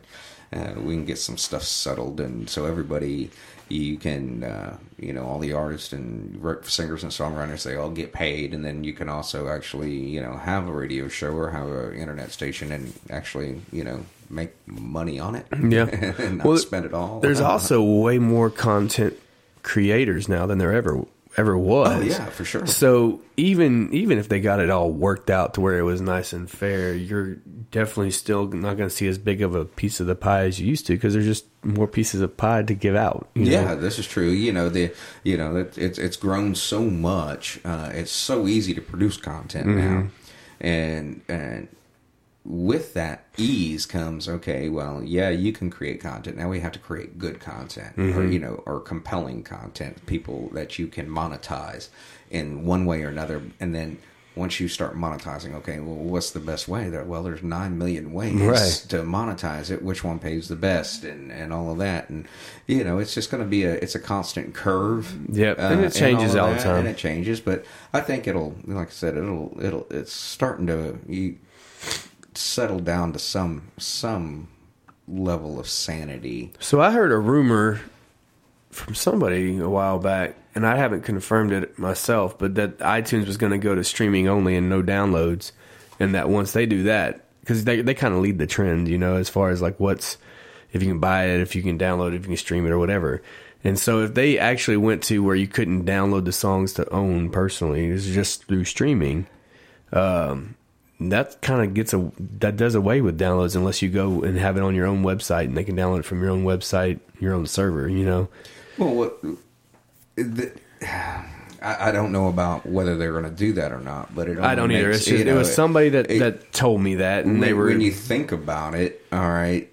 uh, we can get some stuff settled, and so everybody, you can, uh, you know, all the artists and singers and songwriters, they all get paid, and then you can also actually, you know, have a radio show or have an internet station, and actually, you know, make money on it, Yeah. <laughs> and not Well, spend it all. There's <laughs> also way more content creators now than there ever ever was. Oh, yeah, for sure. So even even if they got it all worked out to where it was nice and fair, you're definitely still not going to see as big of a piece of the pie as you used to because there's just more pieces of pie to give out. you know? Yeah, this is true. You know the you know it, it's it's grown so much. Uh, it's so easy to produce content now, and and with that ease comes okay. Well, yeah, you can create content. Now we have to create good content, or you know, or compelling content. People that you can monetize in one way or another, and then. Once you start monetizing, okay, well, what's the best way? There, well, there's nine million ways Right. to monetize it. Which one pays the best, and, and all of that, and you know, it's just going to be a it's a constant curve. uh, and it changes of all the time. and it changes. But I think it'll, like I said, it'll it'll it's starting to you settle down to some some level of sanity. So I heard a rumor from somebody a while back, and I haven't confirmed it myself, but that iTunes was going to go to streaming only and no downloads, and that once they do that, because they they kind of lead the trend, you know, as far as like what's if you can buy it, if you can download it, if you can stream it or whatever. And so if they actually went to where you couldn't download the songs to own personally, it was just through streaming. Um, that kind of gets a that does away with downloads unless you go and have it on your own website and they can download it from your own website, your own server. You know, Well, what? The, I, I don't know about whether they're going to do that or not, but it. I don't only either. Just, you know, it was somebody that it- that told me that, and when, they were when you think about it, all right,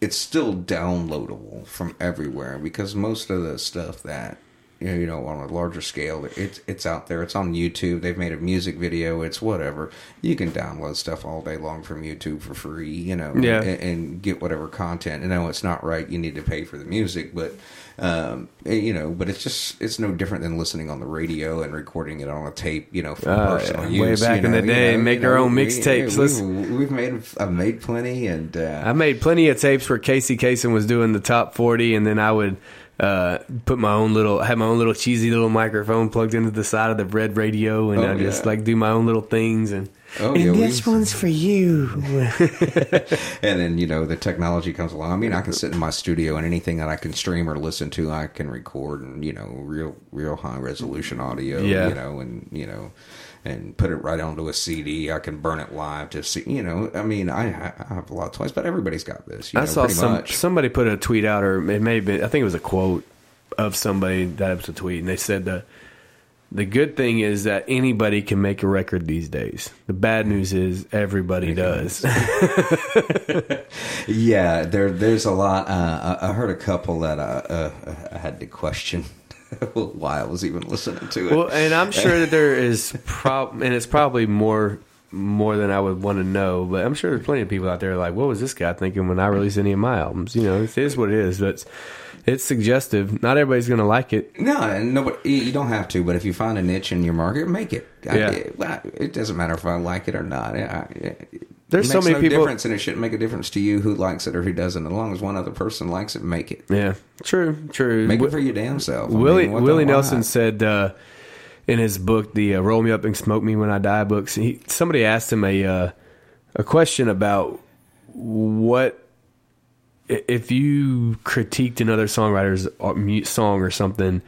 it's still downloadable from everywhere because most of the stuff that you know on a larger scale, it's it's out there. It's on YouTube. They've made a music video. It's whatever. You can download stuff all day long from YouTube for free. You know, Yeah. and, and get whatever content. And I know it's not right. You need to pay for the music, but. Um, you know, but it's just it's no different than listening on the radio and recording it on a tape. You know, for Oh, personal yeah. Way back you in the day, you know, make you our know, own mixtapes. we- Let's- We've made I've made plenty, and uh, I made plenty of tapes where Casey Kasem was doing the top forty, and then I would uh, put my own little, have my own little cheesy little microphone plugged into the side of the red radio, and Oh, I just like do my own little things. And, Oh, and yeah, we- this one's for you. <laughs> and then you know the technology comes along. I mean, I can sit in my studio and anything that I can stream or listen to, I can record and you know real real high resolution audio. Yeah. you know, and you know. And put it right onto a CD. I can burn it live to see. You know, I mean, I, I have a lot of toys, but everybody's got this. You I know, saw some much. somebody put a tweet out, or it may have been, I think it was a quote of somebody that was a tweet, and they said the the good thing is that anybody can make a record these days. The bad news is everybody does. <laughs> <laughs> Yeah, there there's a lot. Uh, I, I heard a couple that uh, uh, I had to question <laughs> why I was even listening to it. well, and I'm sure that there <laughs> is prob, and it's probably more more than I would want to know. But I'm sure there's plenty of people out there like, what was this guy thinking when I released any of my albums? You know, it is what it is. But it's, suggestive. Not everybody's going to like it. No, and nobody. You don't have to, but if you find a niche in your market, make it. I- Yeah. it, it doesn't matter if I like it or not. I, I, There's it so many no people- difference, and it shouldn't make a difference to you who likes it or who doesn't. As long as one other person likes it, make it. Yeah, true, true. Make Wi- it for your damn self. I Willie mean, Willie Nelson said uh, in his book, the uh, "Roll Me Up and Smoke Me When I Die" books. He, somebody asked him a uh, a question about what if you critiqued another songwriter's uh, song or something,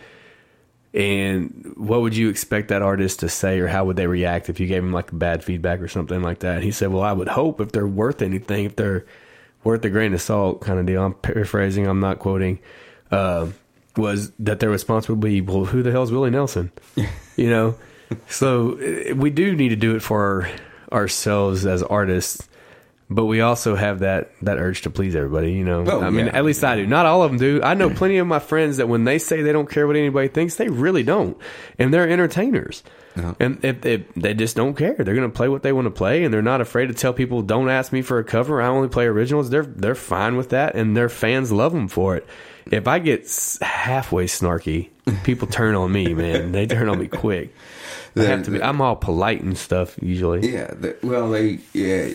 and what would you expect that artist to say, or how would they react if you gave them like bad feedback or something like that? He said, "Well, I would hope if they're worth anything, if they're worth a grain of salt, kind of deal." I'm paraphrasing. I'm not quoting. Uh, was that their response would be, "Well, who the hell's Willie Nelson?" <laughs> you know. So uh, we do need to do it for ourselves as artists, but we also have that that urge to please everybody. You know, Oh, I mean, yeah. at least I do. Not all of them do. I know plenty of my friends that when they say they don't care what anybody thinks, they really don't, and they're entertainers. Uh-huh. And if, if they just don't care, they're going to play what they want to play, and they're not afraid to tell people, "Don't ask me for a cover. I only play originals." They're they're fine with that, and their fans love them for it. If I get halfway snarky, people turn on me, man. They turn on me quick. I The- have to be. I'm all polite and stuff usually. Yeah, the, well, they yeah,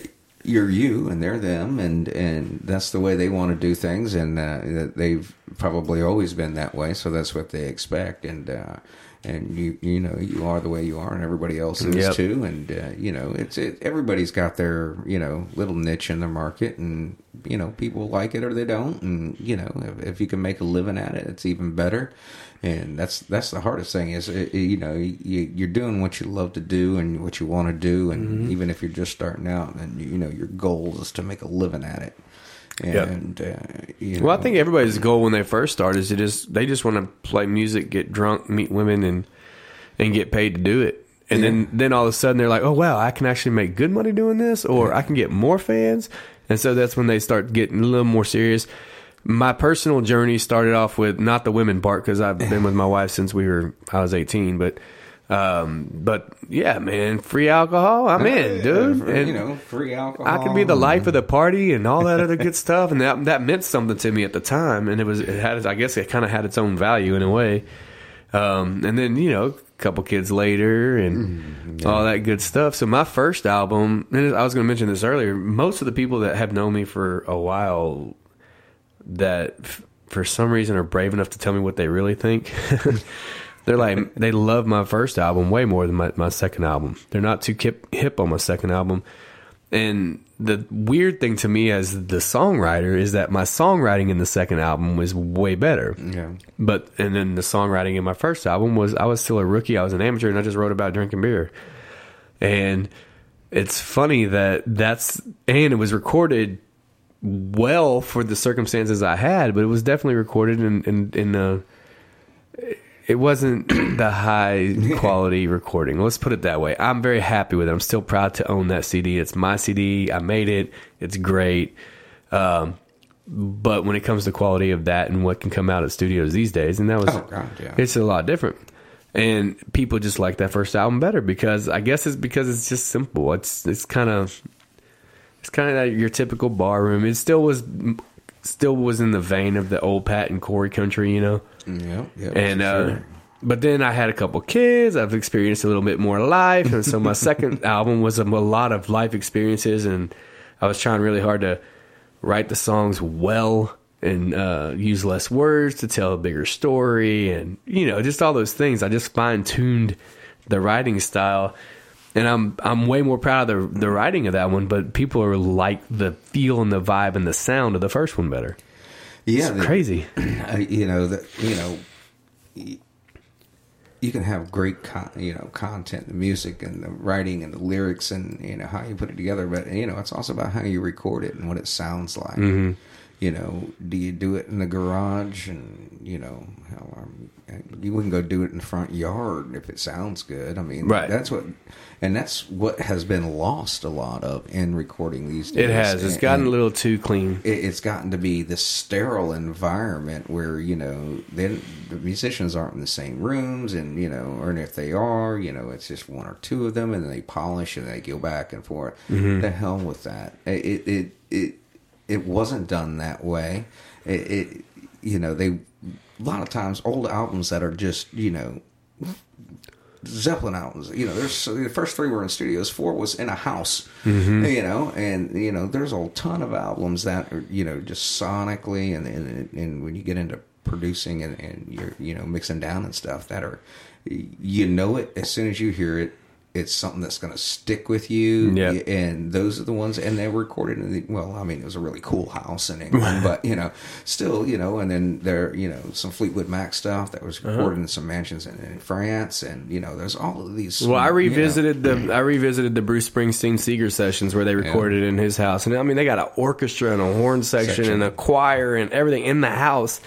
you're you and they're them, and and that's the way they want to do things, and uh, they've probably always been that way, so that's what they expect, and. Uh, and you, you know, you are the way you are, and everybody else is Yep. too. And uh, you know, it's it, everybody's got their you know little niche in their market, and you know, people like it or they don't. And you know, if, if you can make a living at it, it's even better. And that's that's the hardest thing is uh, you know you, you're doing what you love to do and what you want to do, and Mm-hmm. even if you're just starting out, and you know your goal is to make a living at it. Yep. And uh, you Well, I think everybody's goal when they first start is to just they just want to play music, get drunk, meet women, and and get paid to do it. And then then all of a sudden they're like, oh wow, I can actually make good money doing this, or I can get more fans. And so that's when they start getting a little more serious. My personal journey started off with not the women part because I've been with my wife since we were I was eighteen, but. Um, but yeah, man, free alcohol, I'm in, Yeah, dude. for- And you know, free alcohol. I can be the life of the party and all that other good <laughs> stuff, and that that meant something to me at the time, and it was it had I guess it kind of had its own value in a way. Um, and then you know, a couple kids later, and all that good stuff. So my first album, and I was going to mention this earlier. Most of the people that have known me for a while, that f- for some reason are brave enough to tell me what they really think. <laughs> they're like they love my first album way more than my, my second album. They're not too hip, hip on my second album. And the weird thing to me as the songwriter is that my songwriting in the second album was way better. Yeah. But and then the songwriting in my first album was I was still a rookie, I was an amateur, and I just wrote about drinking beer. And it's funny that that's and it was recorded well for the circumstances I had, but it was definitely recorded in in, in a it wasn't <clears throat> the high quality recording. Let's put it that way. I'm very happy with it. I'm still proud to own that CD. It's my CD. I made it. It's great. Um, but when it comes to quality of that and what can come out at studios these days, and that was Oh, God, yeah. it's a lot different. And people just like that first album better because I guess it's because it's just simple. It's it's kind of it's kind of your typical bar room. It still was still was in the vein of the old Pat and Corey country, you know. Yeah, yeah. And uh, sure. but then I had a couple kids. I've experienced a little bit more life, and so my <laughs> second album was a, a lot of life experiences, and I was trying really hard to write the songs well and uh, use less words to tell a bigger story, and you know, just all those things. I just fine tuned the writing style. And I'm I'm way more proud of the the writing of that one, but people are like the feel and the vibe and the sound of the first one better. yeah, It's the- crazy. <clears throat> you know that you know y- you can have great con- you know content the music and the writing and the lyrics and you know how you put it together but you know it's also about how you record it and what it sounds like you know do you do it in the garage and you know how um, you wouldn't go do it in the front yard if it sounds good i mean Right. that's what and that's what has been lost a lot of in recording these days. It has. It's And- gotten a little too clean. it, it's gotten to be this sterile environment where you know then the musicians aren't in the same rooms and you know or if they are you know it's just one or two of them and they polish and they go back and forth. Mm-hmm. The hell with that. It it it it, it wasn't done that way. It, it you know they a lot of times old albums that are just you know Zeppelin albums. You know, there's the first three were in studios. Four was in a house. Mm-hmm. You know, and you know, there's a ton of albums that are you know just sonically and and, and when you get into producing and, and you're you know mixing down and stuff that are you know it as soon as you hear it. It's something that's going to stick with you, Yeah. and those are the ones. And they were recorded in the well. I mean, it was a really cool house in England, <laughs> but you know, still, you know. And then there, you know, some Fleetwood Mac stuff that was uh-huh. recorded in some mansions in, in France, and you know, there's all of these. Well, I you know, revisited the I revisited the Bruce Springsteen Seeger sessions where they recorded in his house, and I mean they got an orchestra and a horn section, Section. and a choir and everything in the house,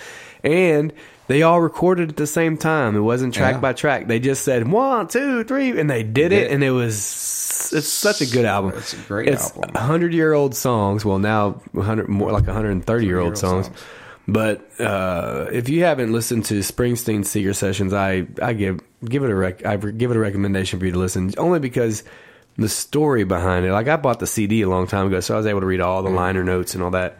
and they all recorded at the same time. It wasn't track Yeah. by track. They just said one, two, three, and they did it, and it was it's such a good album. It's a great album. Hundred year old songs. Well, now hundred more like hundred and thirty year old 130-year-old songs. songs. But uh, if you haven't listened to Springsteen Seeger sessions, I, I give give it a rec- I give it a recommendation for you to listen. Only because the story behind it. Like I bought the CD a long time ago, so I was able to read all the liner notes and all that.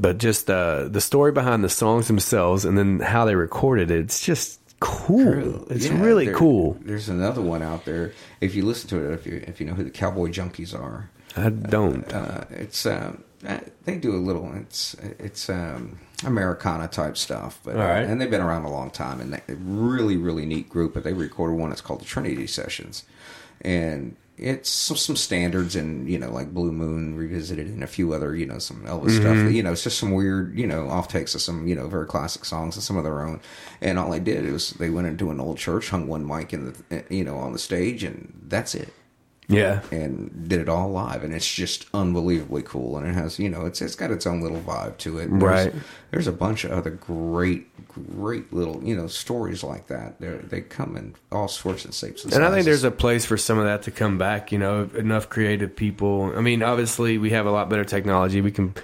But just uh, the story behind the songs themselves, and then how they recorded it, it's just cool. It's Yeah, really there- cool. There's another one out there. If you listen to it, if you if you know who the Cowboy Junkies are, I don't. uh, it's um, uh, they do a little. It's it's um, Americana type stuff, but right. and they've been around a long time, and they really really neat group. But they recorded one. It's called the Trinity Sessions, and it's some, some standards and you know like Blue Moon revisited and a few other you know some Elvis stuff. Mm-hmm. You know, it's just some weird you know offtakes of some you know very classic songs and some of their own. And all they did was they went into an old church, hung one mic in the you know on the stage, and that's it Yeah. and did it all live and it's just unbelievably cool and it has you know it's it's got its own little vibe to it there's, Right. there's a bunch of other great great little you know stories like that they they come in all sorts and shapes and, sizes. And I think there's a place for some of that to come back. You know, enough creative people. I mean, obviously, we have a lot better technology. We can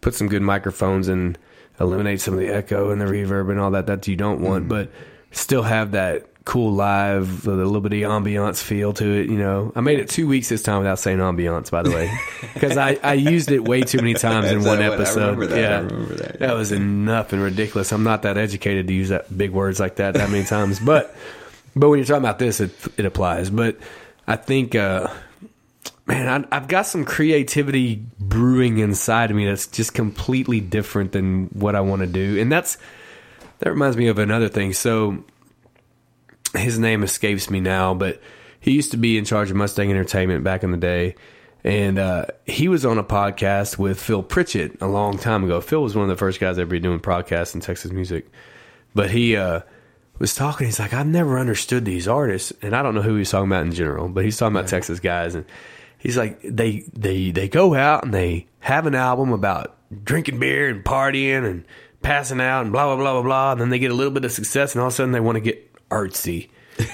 put some good microphones and eliminate some of the echo and the reverb and all that that you don't want, mm-hmm. but still have that cool live, the Liberty ambiance feel to it. You know, I made it two weeks this time without saying ambiance, by the way, <laughs> because I, I used it way too many times in one what- I episode. remember that. I Yeah, remember that. that was enough and ridiculous. I'm not that educated to use that big words like that that many times, but but when you're talking about this, it it applies. But I think, uh, man, I've got some creativity brewing inside of me that's just completely different than what I want to do, and that's that reminds me of another thing. So his name escapes me now, but he used to be in charge of Mustang Entertainment back in the day. And uh, he was on a podcast with Phil Pritchett a long time ago. Phil was one of the first guys ever doing podcasts in Texas music. But he uh, was talking. He's like, I've never understood these artists, and I don't know who he's talking about in general, but he's talking about Texas guys, and he's like, they they they go out and they have an album about drinking beer and partying and passing out and blah blah blah blah blah, and then they get a little bit of success, and all of a sudden they want to get artsy,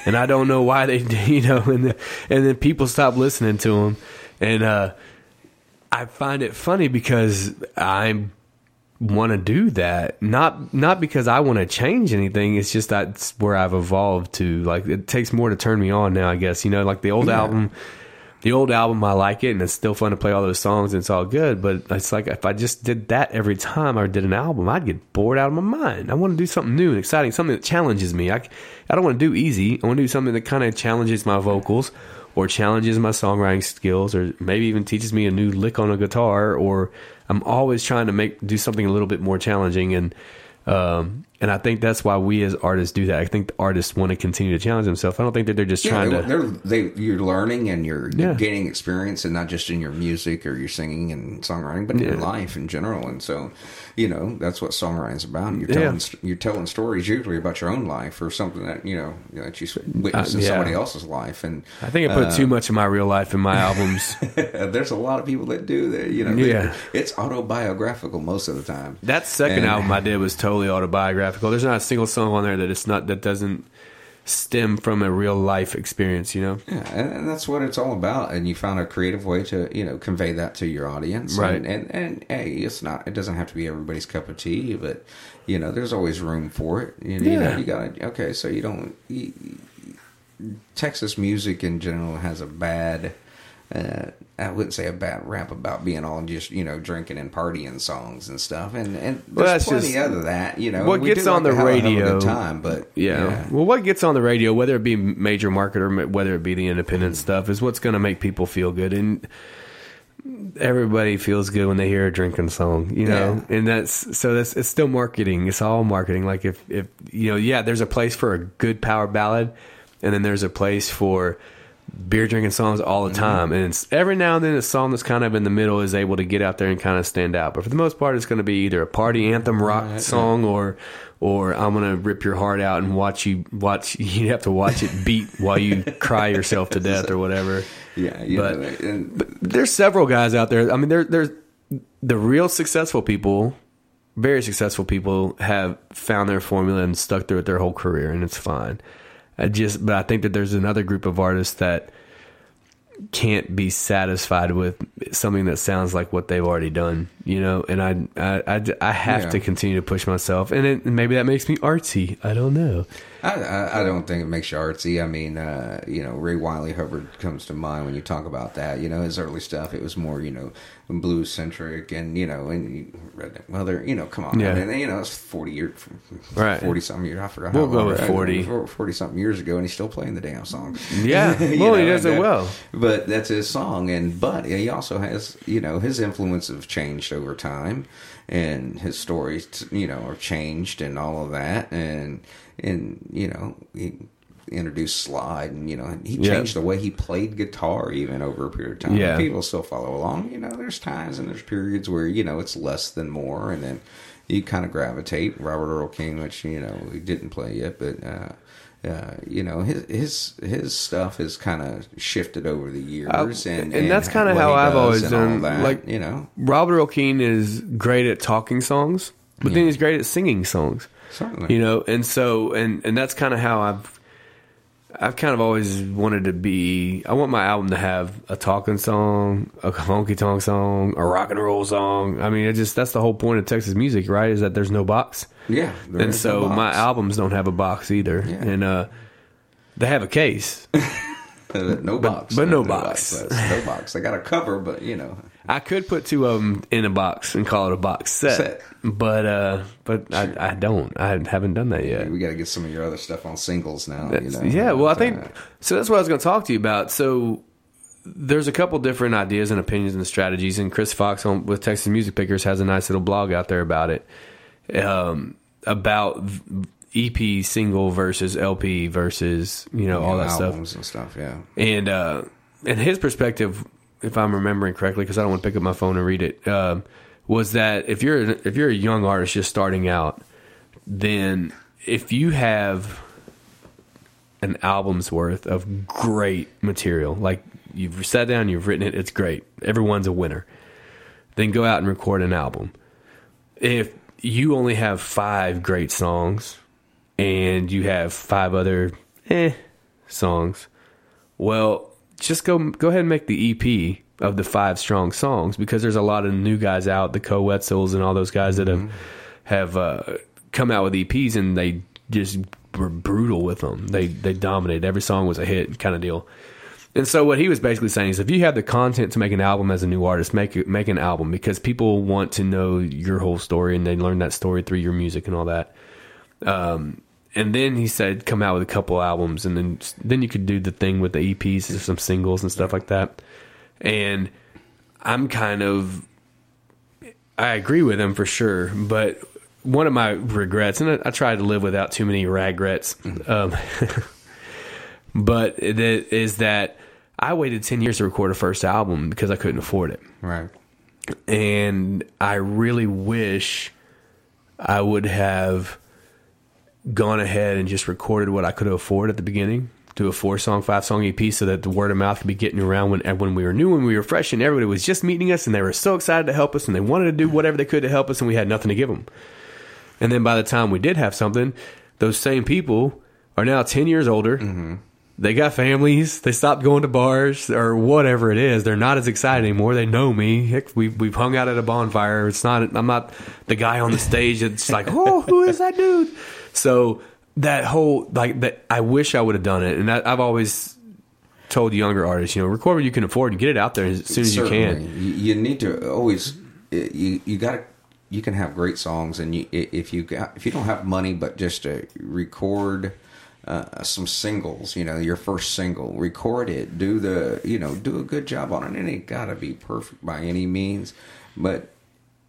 and I don't know why they, <laughs> you know, and the, and then people stop listening to them, and uh, I find it funny because I'm want to do that. Not not because I want to change anything. It's just that's where I've evolved to like it takes more to turn me on now I guess. You know like the old album the old album I like it and it's still fun to play all those songs and it's all good but it's like if I just did that every time I did an album I'd get bored out of my mind. I want to do something new and exciting something that challenges me. I, I don't want to do easy. I want to do something that kind of challenges my vocals or challenges my songwriting skills or maybe even teaches me a new lick on a guitar or I'm always trying to make do something a little bit more challenging and um and I think that's why we as artists do that. I think the artists want to continue to challenge themselves. I don't think that they're just Yeah, trying they, to they're, they, you're learning and you're, you're gaining experience, and not just in your music or your singing and songwriting, but in your life in general. And so, you know, that's what songwriting's about. You're telling you're telling stories usually about your own life or something that you know that you witnessed Uh, in somebody else's life. And I think I put uh, too much of my real life in my albums. <laughs> there's a lot of people that do that. You know, they- Yeah. it's autobiographical most of the time. That second And- album I did was totally autobiographical. There's not a single song on there that it's not that doesn't stem from a real life experience, you know? Yeah, and, that's what it's all about. And you found a creative way to, you know, convey that to your audience. Right. And, and, and hey, it's not, it doesn't have to be everybody's cup of tea, but, you know, there's always room for it. You, you know, Yeah. you gotta, okay, so you don't, you, Texas music in general has a bad, uh, I wouldn't say a bad rap about being all just, you know, drinking and partying songs and stuff. And, and there's Well, that's plenty just- of that, you know. what gets on like the to have a hell a radio- time, but, Yeah. Well, what gets on the radio, whether it be major market or whether it be the independent stuff, is what's going to make people feel good. And everybody feels good when they hear a drinking song, you know. And that's so that's it's still marketing. It's all marketing. Like if if you know, yeah, there's a place for a good power ballad, and then there's a place for beer drinking songs all the mm-hmm. time. And it's every now and then a song that's kind of in the middle is able to get out there and kind of stand out. But for the most part, it's going to be either a party anthem rock song or or I'm going to rip your heart out and watch you watch <laughs> you have to watch it beat while you cry yourself to death or whatever. <laughs> yeah, but- and, But there's several guys out there. I mean, there, there's the real successful people, very successful people have found their formula and stuck through it their whole career, and it's fine. I just, but I think that there's another group of artists that can't be satisfied with something that sounds like what they've already done, you know. And I, I, I, I have Yeah. to continue to push myself, and it, maybe that makes me artsy. I don't know. I, I, I don't think it makes you artsy. I mean, uh, you know, Ray Wylie Hubbard comes to mind when you talk about that. You know, his early stuff, it was more, you know, blues centric and, you know, and Redneck Mother, you know, come on. Yeah. I mean, you know, it's 40 years, Right. 40 something years. I forgot We'll how go long- with 40. 40 something years ago, and he's still playing the damn song. <laughs> Yeah. You Well, he does and, it well. But that's his song. And, but he also has, you know, his influence have changed over time and his stories, you know, are changed and all of that. And, and, you know, he introduced slide and, you know, he Yeah. changed the way he played guitar even over a period of time. Yeah. People still follow along. You know, there's times and there's periods where, you know, it's less than more. And then you kind of gravitate. Robert Earl Keen, which, you know, he didn't play yet, but, uh, uh, you know his his his stuff has kind of shifted over the years, Uh, and and that's kinda how I've always done, that, like- you know, Robert Earl Keen is great at talking songs, but then he's great at singing songs. certainly, You know, and so and and that's kind of how I've I've kind of always wanted to be. I want my album to have a talking song, a honky tonk song, a rock and roll song. I mean, it just that's the whole point of Texas music, right? Is that there's no box, yeah. and so no my albums don't have a box either, Yeah. and uh, they have a case. <laughs> No box, but no box. That's no box. I got a cover, but you know, I could put two of them in a box and call it a box set, Set. but uh, but I, I don't. I haven't done that yet. we got to get some of your other stuff on singles now. You know, yeah, well, I think so. That's what I was going to talk to you about. So there's a couple different ideas and opinions and strategies, and Chris Fox on, with Texas Music Pickers has a nice little blog out there about it, um, about EP single versus LP versus you know all You know, that stuff. and stuff. Yeah. And uh, and his perspective, if I'm remembering correctly, because I don't want to pick up my phone and read it, um, was that if you're if you're a young artist just starting out, then if you have an album's worth of great material, like you've sat down, you've written it, it's great, everyone's a winner. Then go out and record an album. If you only have five great songs and you have five other eh songs, well, just go go ahead and make the EP of the five strong songs because there's a lot of new guys out, the Koe Wetzels and all those guys that have have uh, come out with EPs and they just were brutal with them. They they dominated. Every song was a hit kind of deal. And so what he was basically saying is if you have the content to make an album as a new artist, make it, make an album because people want to know your whole story and they learn that story through your music and all that. Um, and then he said come out with a couple albums and then then you could do the thing with the EPs and some singles and stuff like that. And I'm kind of I agree with him for sure, but one of my regrets, and I, I try to live without too many regrets, um, <laughs> but it is that I waited 10 years to record a first album because I couldn't afford it. Right. And I really wish I would have gone ahead and just recorded what I could afford at the beginning. Do a four song, five song EP so that the word of mouth could be getting around when when we were new, when we were fresh, and everybody was just meeting us and they were so excited to help us and they wanted to do whatever they could to help us and we had nothing to give them. And then by the time we did have something, those same people are now 10 years older. Mm-hmm. They got families. They stopped going to bars or whatever it is. They're not as excited anymore. They know me. Heck, we, we've hung out at a bonfire. It's not, I'm not the guy on the stage that's like, oh, who is that dude? So that whole, like, that, I wish I would have done it. And I, I've always told younger artists, you know, record what you can afford and get it out there as soon as you can. You, need to always you you got to you can have great songs and you if you got if you don't have money but just to record uh, some singles you know your first single record it do the you know do a good job on it it ain't got to be perfect by any means but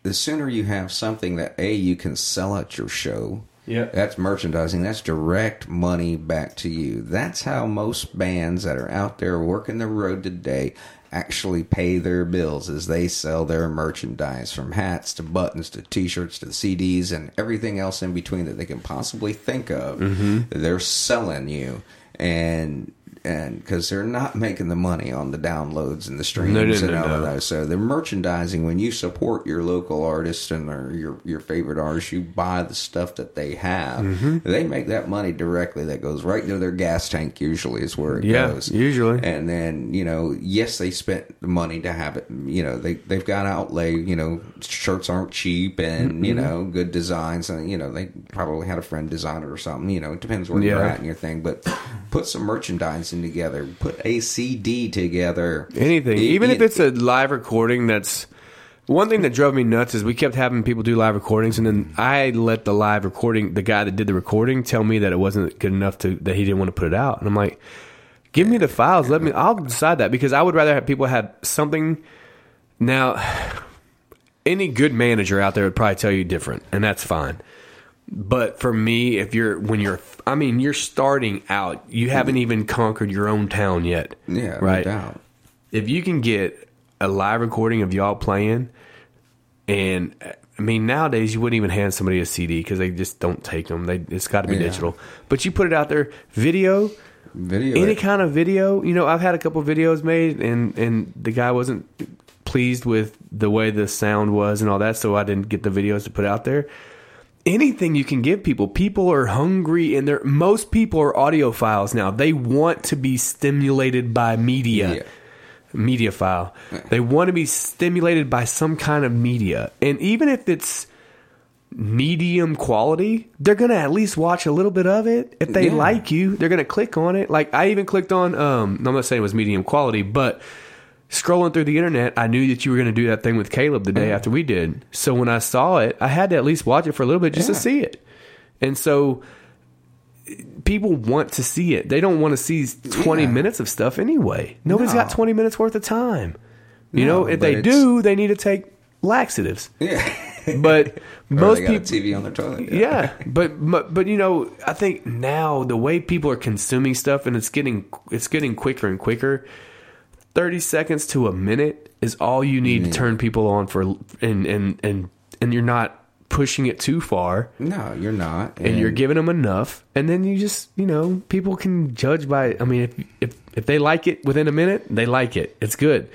the sooner you have something that a you can sell at your show Yep. that's merchandising. That's direct money back to you. That's how most bands that are out there working the road today actually pay their bills as they sell their merchandise from hats to buttons to t-shirts to CDs and everything else in between that they can possibly think of mm-hmm. they're selling you. And and because they're not making the money on the downloads and the streams No, no, and no, all of those so the merchandising when you support your local artist and or your your favorite artist you buy the stuff that they have Mm-hmm. they make that money directly that goes right into their gas tank usually is where it Yeah, goes usually. and then you know yes they spent the money to have it you know they they've got outlay you know shirts aren't cheap and you Mm-hmm. know good designs and you know they probably had a friend design it or something you know it depends where you're at in your thing but put some together put a cd together Anything, even if it's a live recording. That's one thing that drove me nuts is we kept having people do live recordings, and then I let the live recording, the guy that did the recording, tell me that it wasn't good enough to that he didn't want to put it out, and I'm like, give me the files, let me, I'll decide that because I would rather have people have something. Now, <sighs> any good manager out there would probably tell you different, and that's fine. But for me, if you're when you're, I mean, you're starting out, you haven't even conquered your own town yet. yeah right no if you can get a live recording of y'all playing, and I mean nowadays you wouldn't even hand somebody a CD because they just don't take them. They it's got to be Yeah. digital. But you put it out there, video, video any it. kind of video. You know, I've had a couple videos made, and and the guy wasn't pleased with the way the sound was and all that, so I didn't get the videos to put out there. Anything you can give people. People are hungry, and they're most people are audiophiles now. They want to be stimulated by media Yeah. media file. They want to be stimulated by some kind of media. And even if it's medium quality, they're going to at least watch a little bit of it. If they Yeah. like you, they're going to click on it. Like I even clicked on um I'm not saying it was medium quality, but scrolling through the internet, I knew that you were going to do that thing with Caleb the day mm. after we did. So when I saw it, I had to at least watch it for a little bit just to see it. And so people want to see it. They don't want to see 20 Yeah. minutes of stuff anyway. Nobody's got 20 minutes worth of time. You No, know, if they it's- do, they need to take laxatives. <laughs> yeah but most people TV on their toilet. yeah, <laughs> but, but but you know, I think now the way people are consuming stuff and it's getting it's getting quicker and quicker. Thirty seconds to a minute is all you need to mm. turn people on for, and and and and you're not pushing it too far, No, you're not. and you're giving them enough, and then you just you know people can judge by. I mean, if if if they like it within a minute, they like it. It's good.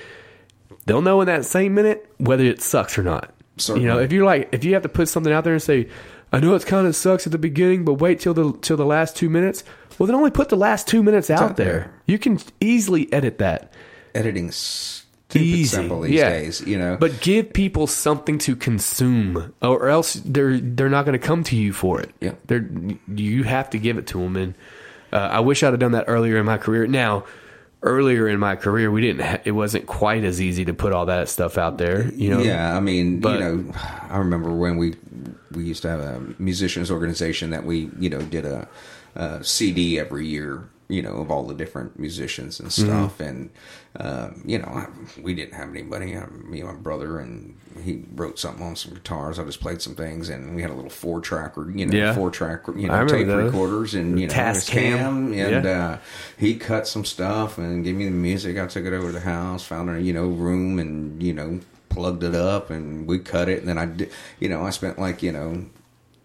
They'll know in that same minute whether it sucks or not. Certainly. You know, if you're like, if you have to put something out there and say, I know it kind of sucks at the beginning, but wait till the till the last two minutes. Well, then only put the last two minutes out, out there. there. You can easily edit that. Editing stupid Easy, simple these yeah. days. You know, But give people something to consume, or else they're they're not going to come to you for it. Yeah. they're you have to give it to them. And uh, I wish I'd have done that earlier in my career. Now, earlier in my career, we didn't. Ha- it wasn't quite as easy to put all that stuff out there. You know, yeah, I mean, but- you know, I remember when we we used to have a musicians organization that we you know did a, a CD every year, you know, of all the different musicians and Mm-hmm. stuff, and um, you know, I, we didn't have anybody. Uh, me and my brother, and he wrote something on some guitars. I just played some things, and we had a little four track, you know, Yeah. four track, you know, tape those. recorders, and you know, Tascam. Tascam, and Yeah. uh, he cut some stuff and gave me the music. I took it over to the house, found a you know room, and you know plugged it up, and we cut it. And then I did, you know, I spent like you know.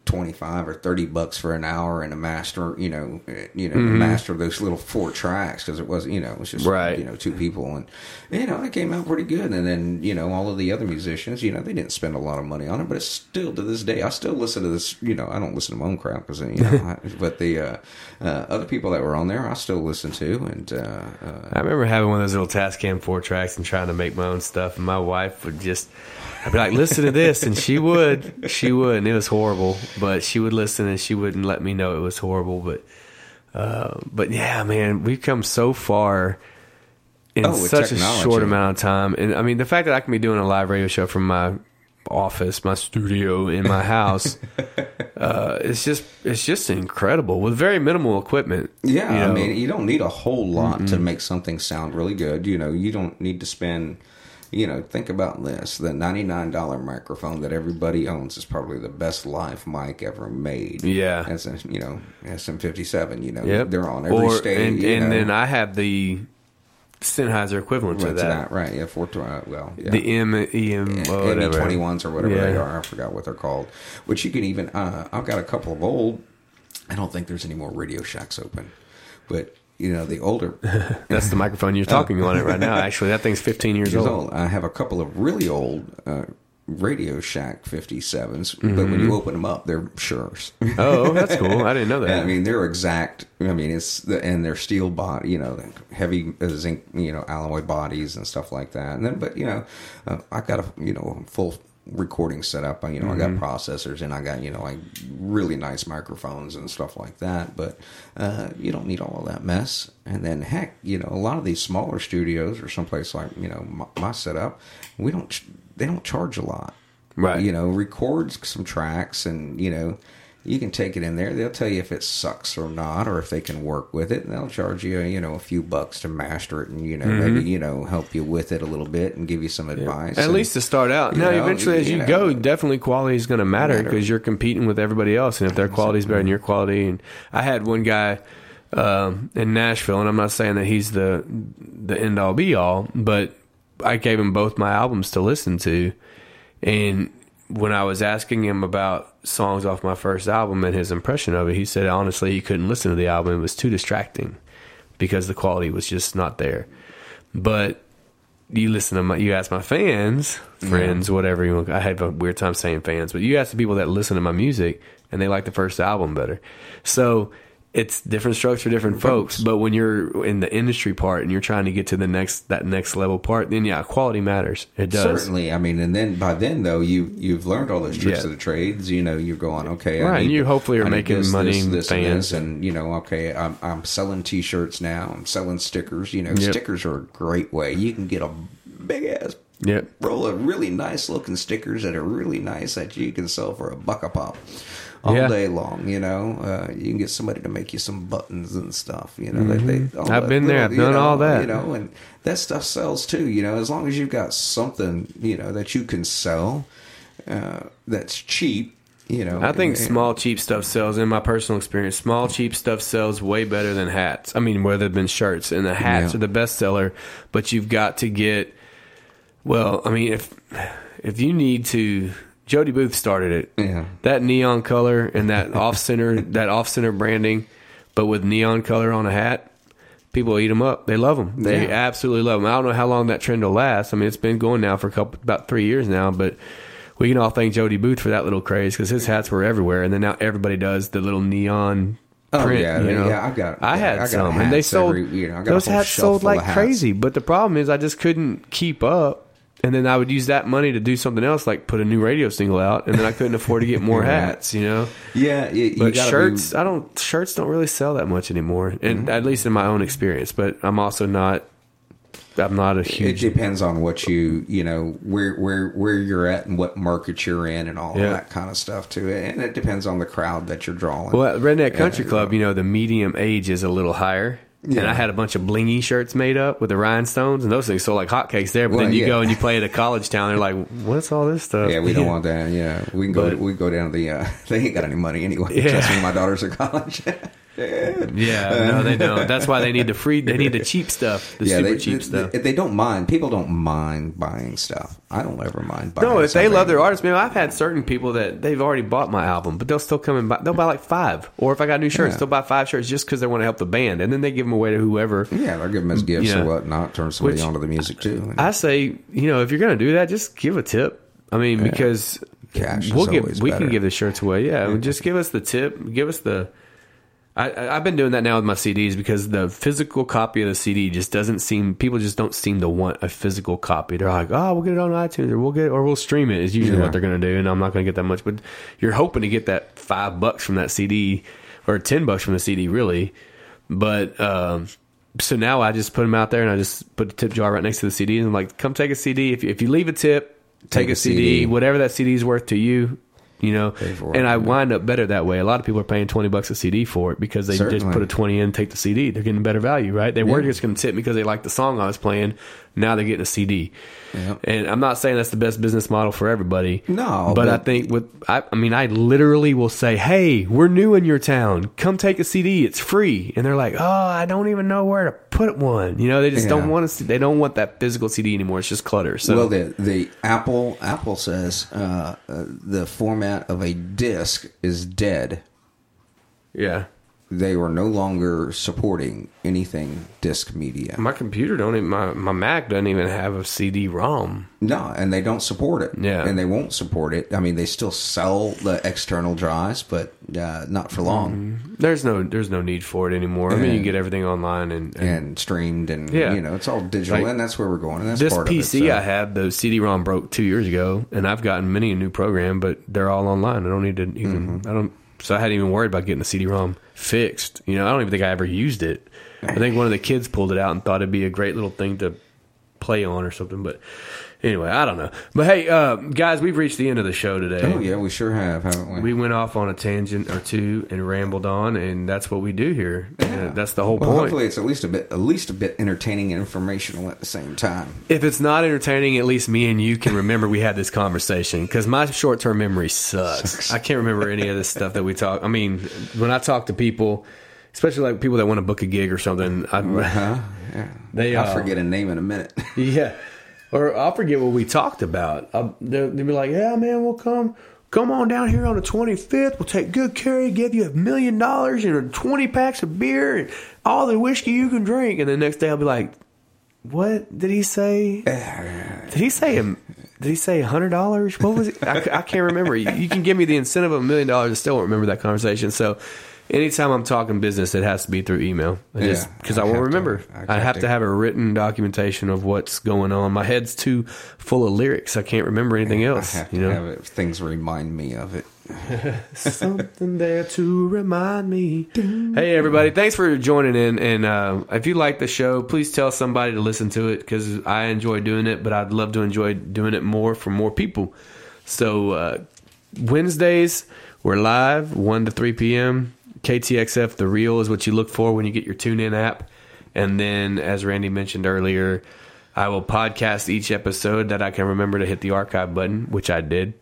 25 or 30 bucks for an hour and a master you know eh, you know master those little four tracks because it wasn't you know it was just Mm-hmm. Right. you know two people. And you know it came out pretty good. And then you know all of the other musicians you know they didn't spend a lot of money on it but it's still to this day i still listen to this you know i don't listen to my own crap because you know <laughs> I, but the uh, uh, other people that were on there i still listen to. And uh, uh, I remember having one of those little Tascam four tracks and trying to make my own stuff, and my wife would just, I'd be like, "Listen to this," and she would, she would, and it was horrible, but she would listen and she wouldn't let me know it was horrible, but, uh, but yeah, man, we've come so far in Oh, such a short amount of time, and I mean, the fact that I can be doing a live radio show from my office, my studio in my house. <laughs> Uh, it's just it's just incredible with very minimal equipment. Yeah, you I mean, you don't need a whole lot to make something sound really good. You know, you don't need to spend. You know, think about this: the ninety-nine dollar microphone that everybody owns is probably the best live mic ever made. Yeah. as a, you know, SM fifty-seven. You know, Yep. they're on every or, stage. And, and know. then I have the Sennheiser equivalent to that. right? Yeah, four. Uh, well, yeah. The M EM whatever. twenty ones or whatever Yeah. they are. I forgot what they're called. Which you can even. Uh, I've got a couple of old. I don't think there's any more Radio Shacks open, but you know the older <laughs> That's the microphone you're talking on it right now. Actually, that thing's 15 years, years old. old. I have a couple of really old uh, Radio Shack 57s, but when Mm-hmm. you open them up, they're Shures. Oh, that's cool. I didn't know <laughs> that. I mean, they're exact. I mean, it's the, and they're steel body, you know, heavy uh, zinc, you know, alloy bodies and stuff like that. And then, but you know, uh, I got a you know full recording setup. You know, I Mm-hmm. got processors and I got you know like really nice microphones and stuff like that. But uh, you don't need all of that mess. And then, heck, you know, a lot of these smaller studios or someplace like you know my, my setup, we don't. They don't charge a lot Right. you know, record some tracks and, you know, you can take it in there. They'll tell you if it sucks or not, or if they can work with it, and they'll charge you, you know, a few bucks to master it, and you know, maybe you know, help you with it a little bit and give you some advice. Mm-hmm. At And- least to start out. you Now, know, eventually, as you you, know. go, definitely quality is going to matter Matter. because you're competing with everybody else, and if their quality is better than your quality, and I had one guy um, in Nashville, and I'm not saying that he's the the end all be all, but I gave him both my albums to listen to, and when I was asking him about songs off my first album and his impression of it, he said honestly he couldn't listen to the album; it was too distracting because the quality was just not there. But you listen to my, you ask my fans, friends, whatever you want. I have a weird time saying fans, but you ask the people that listen to my music and they like the first album better. So it's different strokes for different folks. But when you're in the industry part and you're trying to get to the next, that next level part, then yeah, quality matters. It does. Certainly, I mean, and then by then though, you you've learned all those tricks Yeah. of the trades. You know, you're going okay, I Right, and you hopefully are making money and and fans. this, and you know, okay, I'm I'm selling T-shirts now. I'm selling stickers. You know, Yep. stickers are a great way. You can get a big ass Yep. roll of really nice looking stickers that are really nice that you can sell for a buck a pop all Yeah. day long. You know, uh, you can get somebody to make you some buttons and stuff. You know, that they, Mm-hmm. I've that been there. I've done know, all that. You know, and that stuff sells too. You know, as long as you've got something, you know, that you can sell. uh, that's cheap. You know, I think and- small cheap stuff sells. In my personal experience, small cheap stuff sells way better than hats. I mean, rather than shirts, and the hats Yeah. are the best seller. But you've got to get. Well, I mean, if if you need to, Jody Booth started it. Yeah. That neon color and that <laughs> off center, that off center branding, but with neon color on a hat, people eat them up. They love them. They Yeah. absolutely love them. I don't know how long that trend will last. I mean, it's been going now for a couple, about three years now, but. We can all thank Jody Booth for that little craze because his hats were everywhere, and then now everybody does the little neon Oh, print. yeah, you know? yeah, I've got- I yeah, had I got some, and they sold. every- you know, I those hats sold like hats. crazy, but the problem is I just couldn't keep up, and then I would use that money to do something else, like put a new radio single out, and then I couldn't afford to get more <laughs> hats. You know, Yeah, you, you but shirts, be- I don't. Shirts don't really sell that much anymore, and Mm-hmm. at least in my own experience. But I'm also not. I'm not a huge. it depends on what you you know where where where you're at and what market you're in and all Yeah. that kind of stuff too and it depends on the crowd that you're drawing Well, at Redneck Country Yeah. Club, you know, the medium age is a little higher. And I had a bunch of blingy shirts made up with the rhinestones, and those things So like hotcakes there. But Well, then you yeah. go and you play at a college town, they're like, "What's all this stuff?" yeah we don't <laughs> want that yeah we can go But- we can go down to the uh, <laughs> they ain't got any money anyway Yeah. trust me my daughters are college <laughs> Yeah, no, they don't. That's why they need the free. They need the cheap stuff, the yeah super they, cheap they, stuff. they don't mind people don't mind buying stuff I don't ever mind buying no, if they love their artist, man, I've had certain people that they've already bought my album, but they'll still come and buy. They'll buy like five, or if I got new shirts, Yeah. they'll buy five shirts just because they want to help the band, and then they give them away to whoever. yeah they'll give them as gifts Yeah. or whatnot turn somebody Which- onto the music too I say, you know, if you're going to do that, just give a tip. I mean, because Cash we'll give always we better. can give the shirts away. Yeah, just give us the tip. Give us the. I, I've been doing that now with my CDs because the physical copy of the CD just doesn't seem. People just don't seem to want a physical copy. They're like, oh, we'll get it on iTunes or we'll get or we'll stream it. Is usually Yeah. what they're going to do, and I'm not going to get that much. But you're hoping to get that five bucks from that CD or ten bucks from the CD, really. But um, so now I just put them out there and I just put the tip jar right next to the CD and I'm like, come take a CD. If you, if you leave a tip, take, a, CD, whatever that CD is worth to you, you know. it, And I yeah. wind up better that way. A lot of people are paying twenty bucks a CD for it because they just put a twenty in, take the CD. They're getting better value, right? They were Yeah. just going to tip me because they like the song I was playing. Now they're getting a CD. Yeah. And I'm not saying that's the best business model for everybody. No, but, I think with I, I mean I literally will say, "Hey, we're new in your town. Come take a CD. It's free." And they're like, "Oh, I don't even know where to put one." You know, they just don't want to. They don't want that physical CD anymore. It's just clutter. So well, the the Apple Apple says uh, uh, the format of a disc is dead. yeah, They were no longer supporting anything disc media. my computer don't even my my Mac doesn't even have a CD-ROM. No, and they don't support it. Yeah. and they won't support it. I mean, they still sell the external drives, but uh, not for long. There's no there's no need for it anymore. I mean, you can get everything online and, and And streamed, and Yeah. you know, it's all digital, Like, and that's where we're going. And that's this part PC of it, so. I have, the CD-ROM broke two years ago, and I've gotten many a new program, but they're all online. I don't need to even. Mm-hmm. I don't. So I hadn't even worried about getting a CD-ROM fixed. You know, I don't even think I ever used it. I think one of the kids pulled it out and thought it'd be a great little thing to play on or something. But anyway, I don't know. But hey, uh, guys, we've reached the end of the show today. Oh yeah, we sure have, haven't we? We went off on a tangent or two and rambled on, and that's what we do here. Uh, that's the whole well, point. hopefully, it's at least a bit, at least a bit entertaining and informational at the same time. if it's not entertaining, at least me and you can remember we had this conversation because my short term memory sucks. I can't remember any of this stuff that we talk. I mean, when I talk to people, especially like people that want to book a gig or something, I, Huh? Yeah. They, I'll uh, forget a name in a minute. yeah, <laughs> or I'll forget what we talked about. Uh, they'll, they'll be like, "Yeah, man, we'll come." Come on down here on the 25th. We'll take good care of you, give you a million dollars and 20 packs of beer and all the whiskey you can drink. And the next day I'll be like, what did he say? Did he say him? Did he say hundred dollars? What was it? I, I can't remember. You, you can give me the incentive of a million dollars. I still won't remember that conversation. So, anytime I'm talking business, it has to be through email. I just Yeah, because I, won't have to- remember. I I, have to- to have a written documentation of what's going on. My head's too full of lyrics. I can't remember anything else. I have you to know, have it, things remind me of it. <laughs> <laughs> something there to remind me. Hey, everybody! Thanks for joining in. And uh, if you like the show, please tell somebody to listen to it because I enjoy doing it. But I'd love to enjoy doing it more for more people. So uh, Wednesdays we're live one to three p.m. KTXF, the reel is what you look for when you get your TuneIn app. And then, as Randy mentioned earlier, I will podcast each episode that I can remember to hit the archive button, which I did.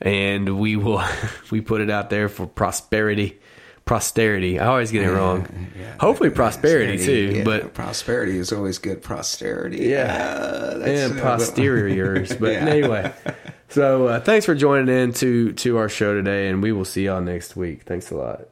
And we will <laughs> we put it out there for prosperity. Prosperity. I always get it wrong. Yeah, yeah. Hopefully, prosperity, too. Yeah, but prosperity is always good. Prosperity. Yeah. Uh, and uh, posteriors. <laughs> but anyway. <laughs> So uh, thanks for joining in to to our show today, and we will see y'all next week. Thanks a lot.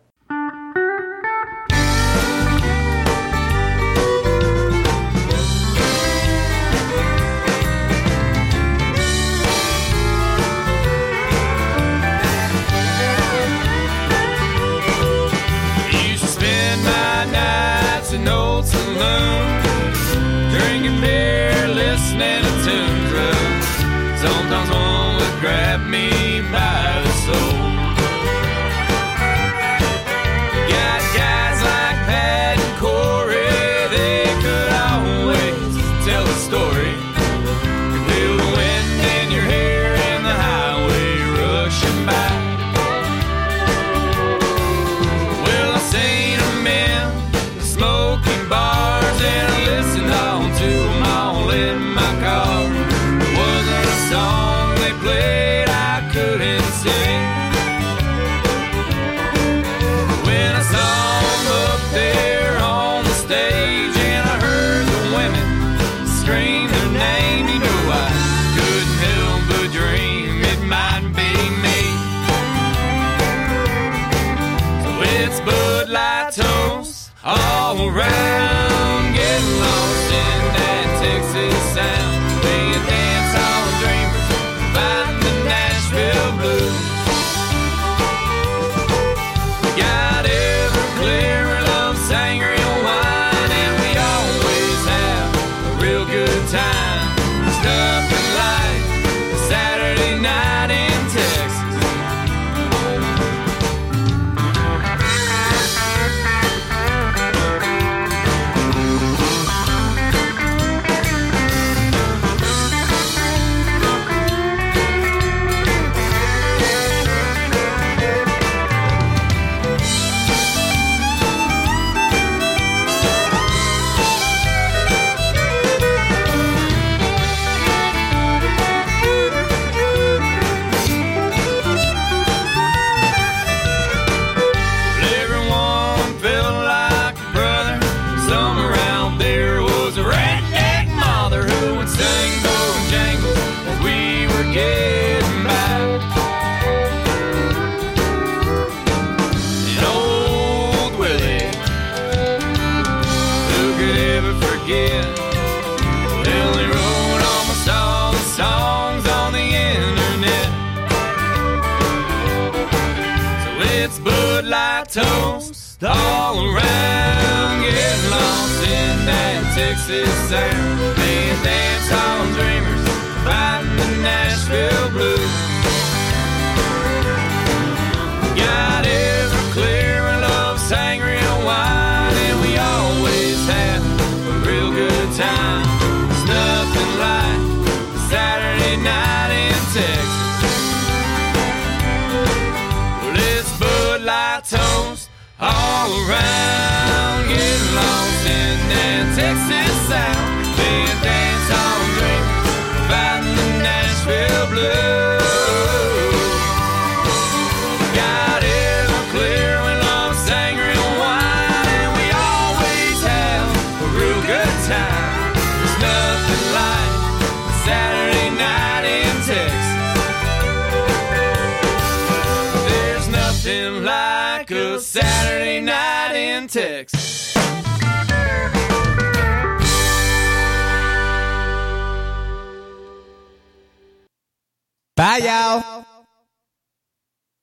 Vaya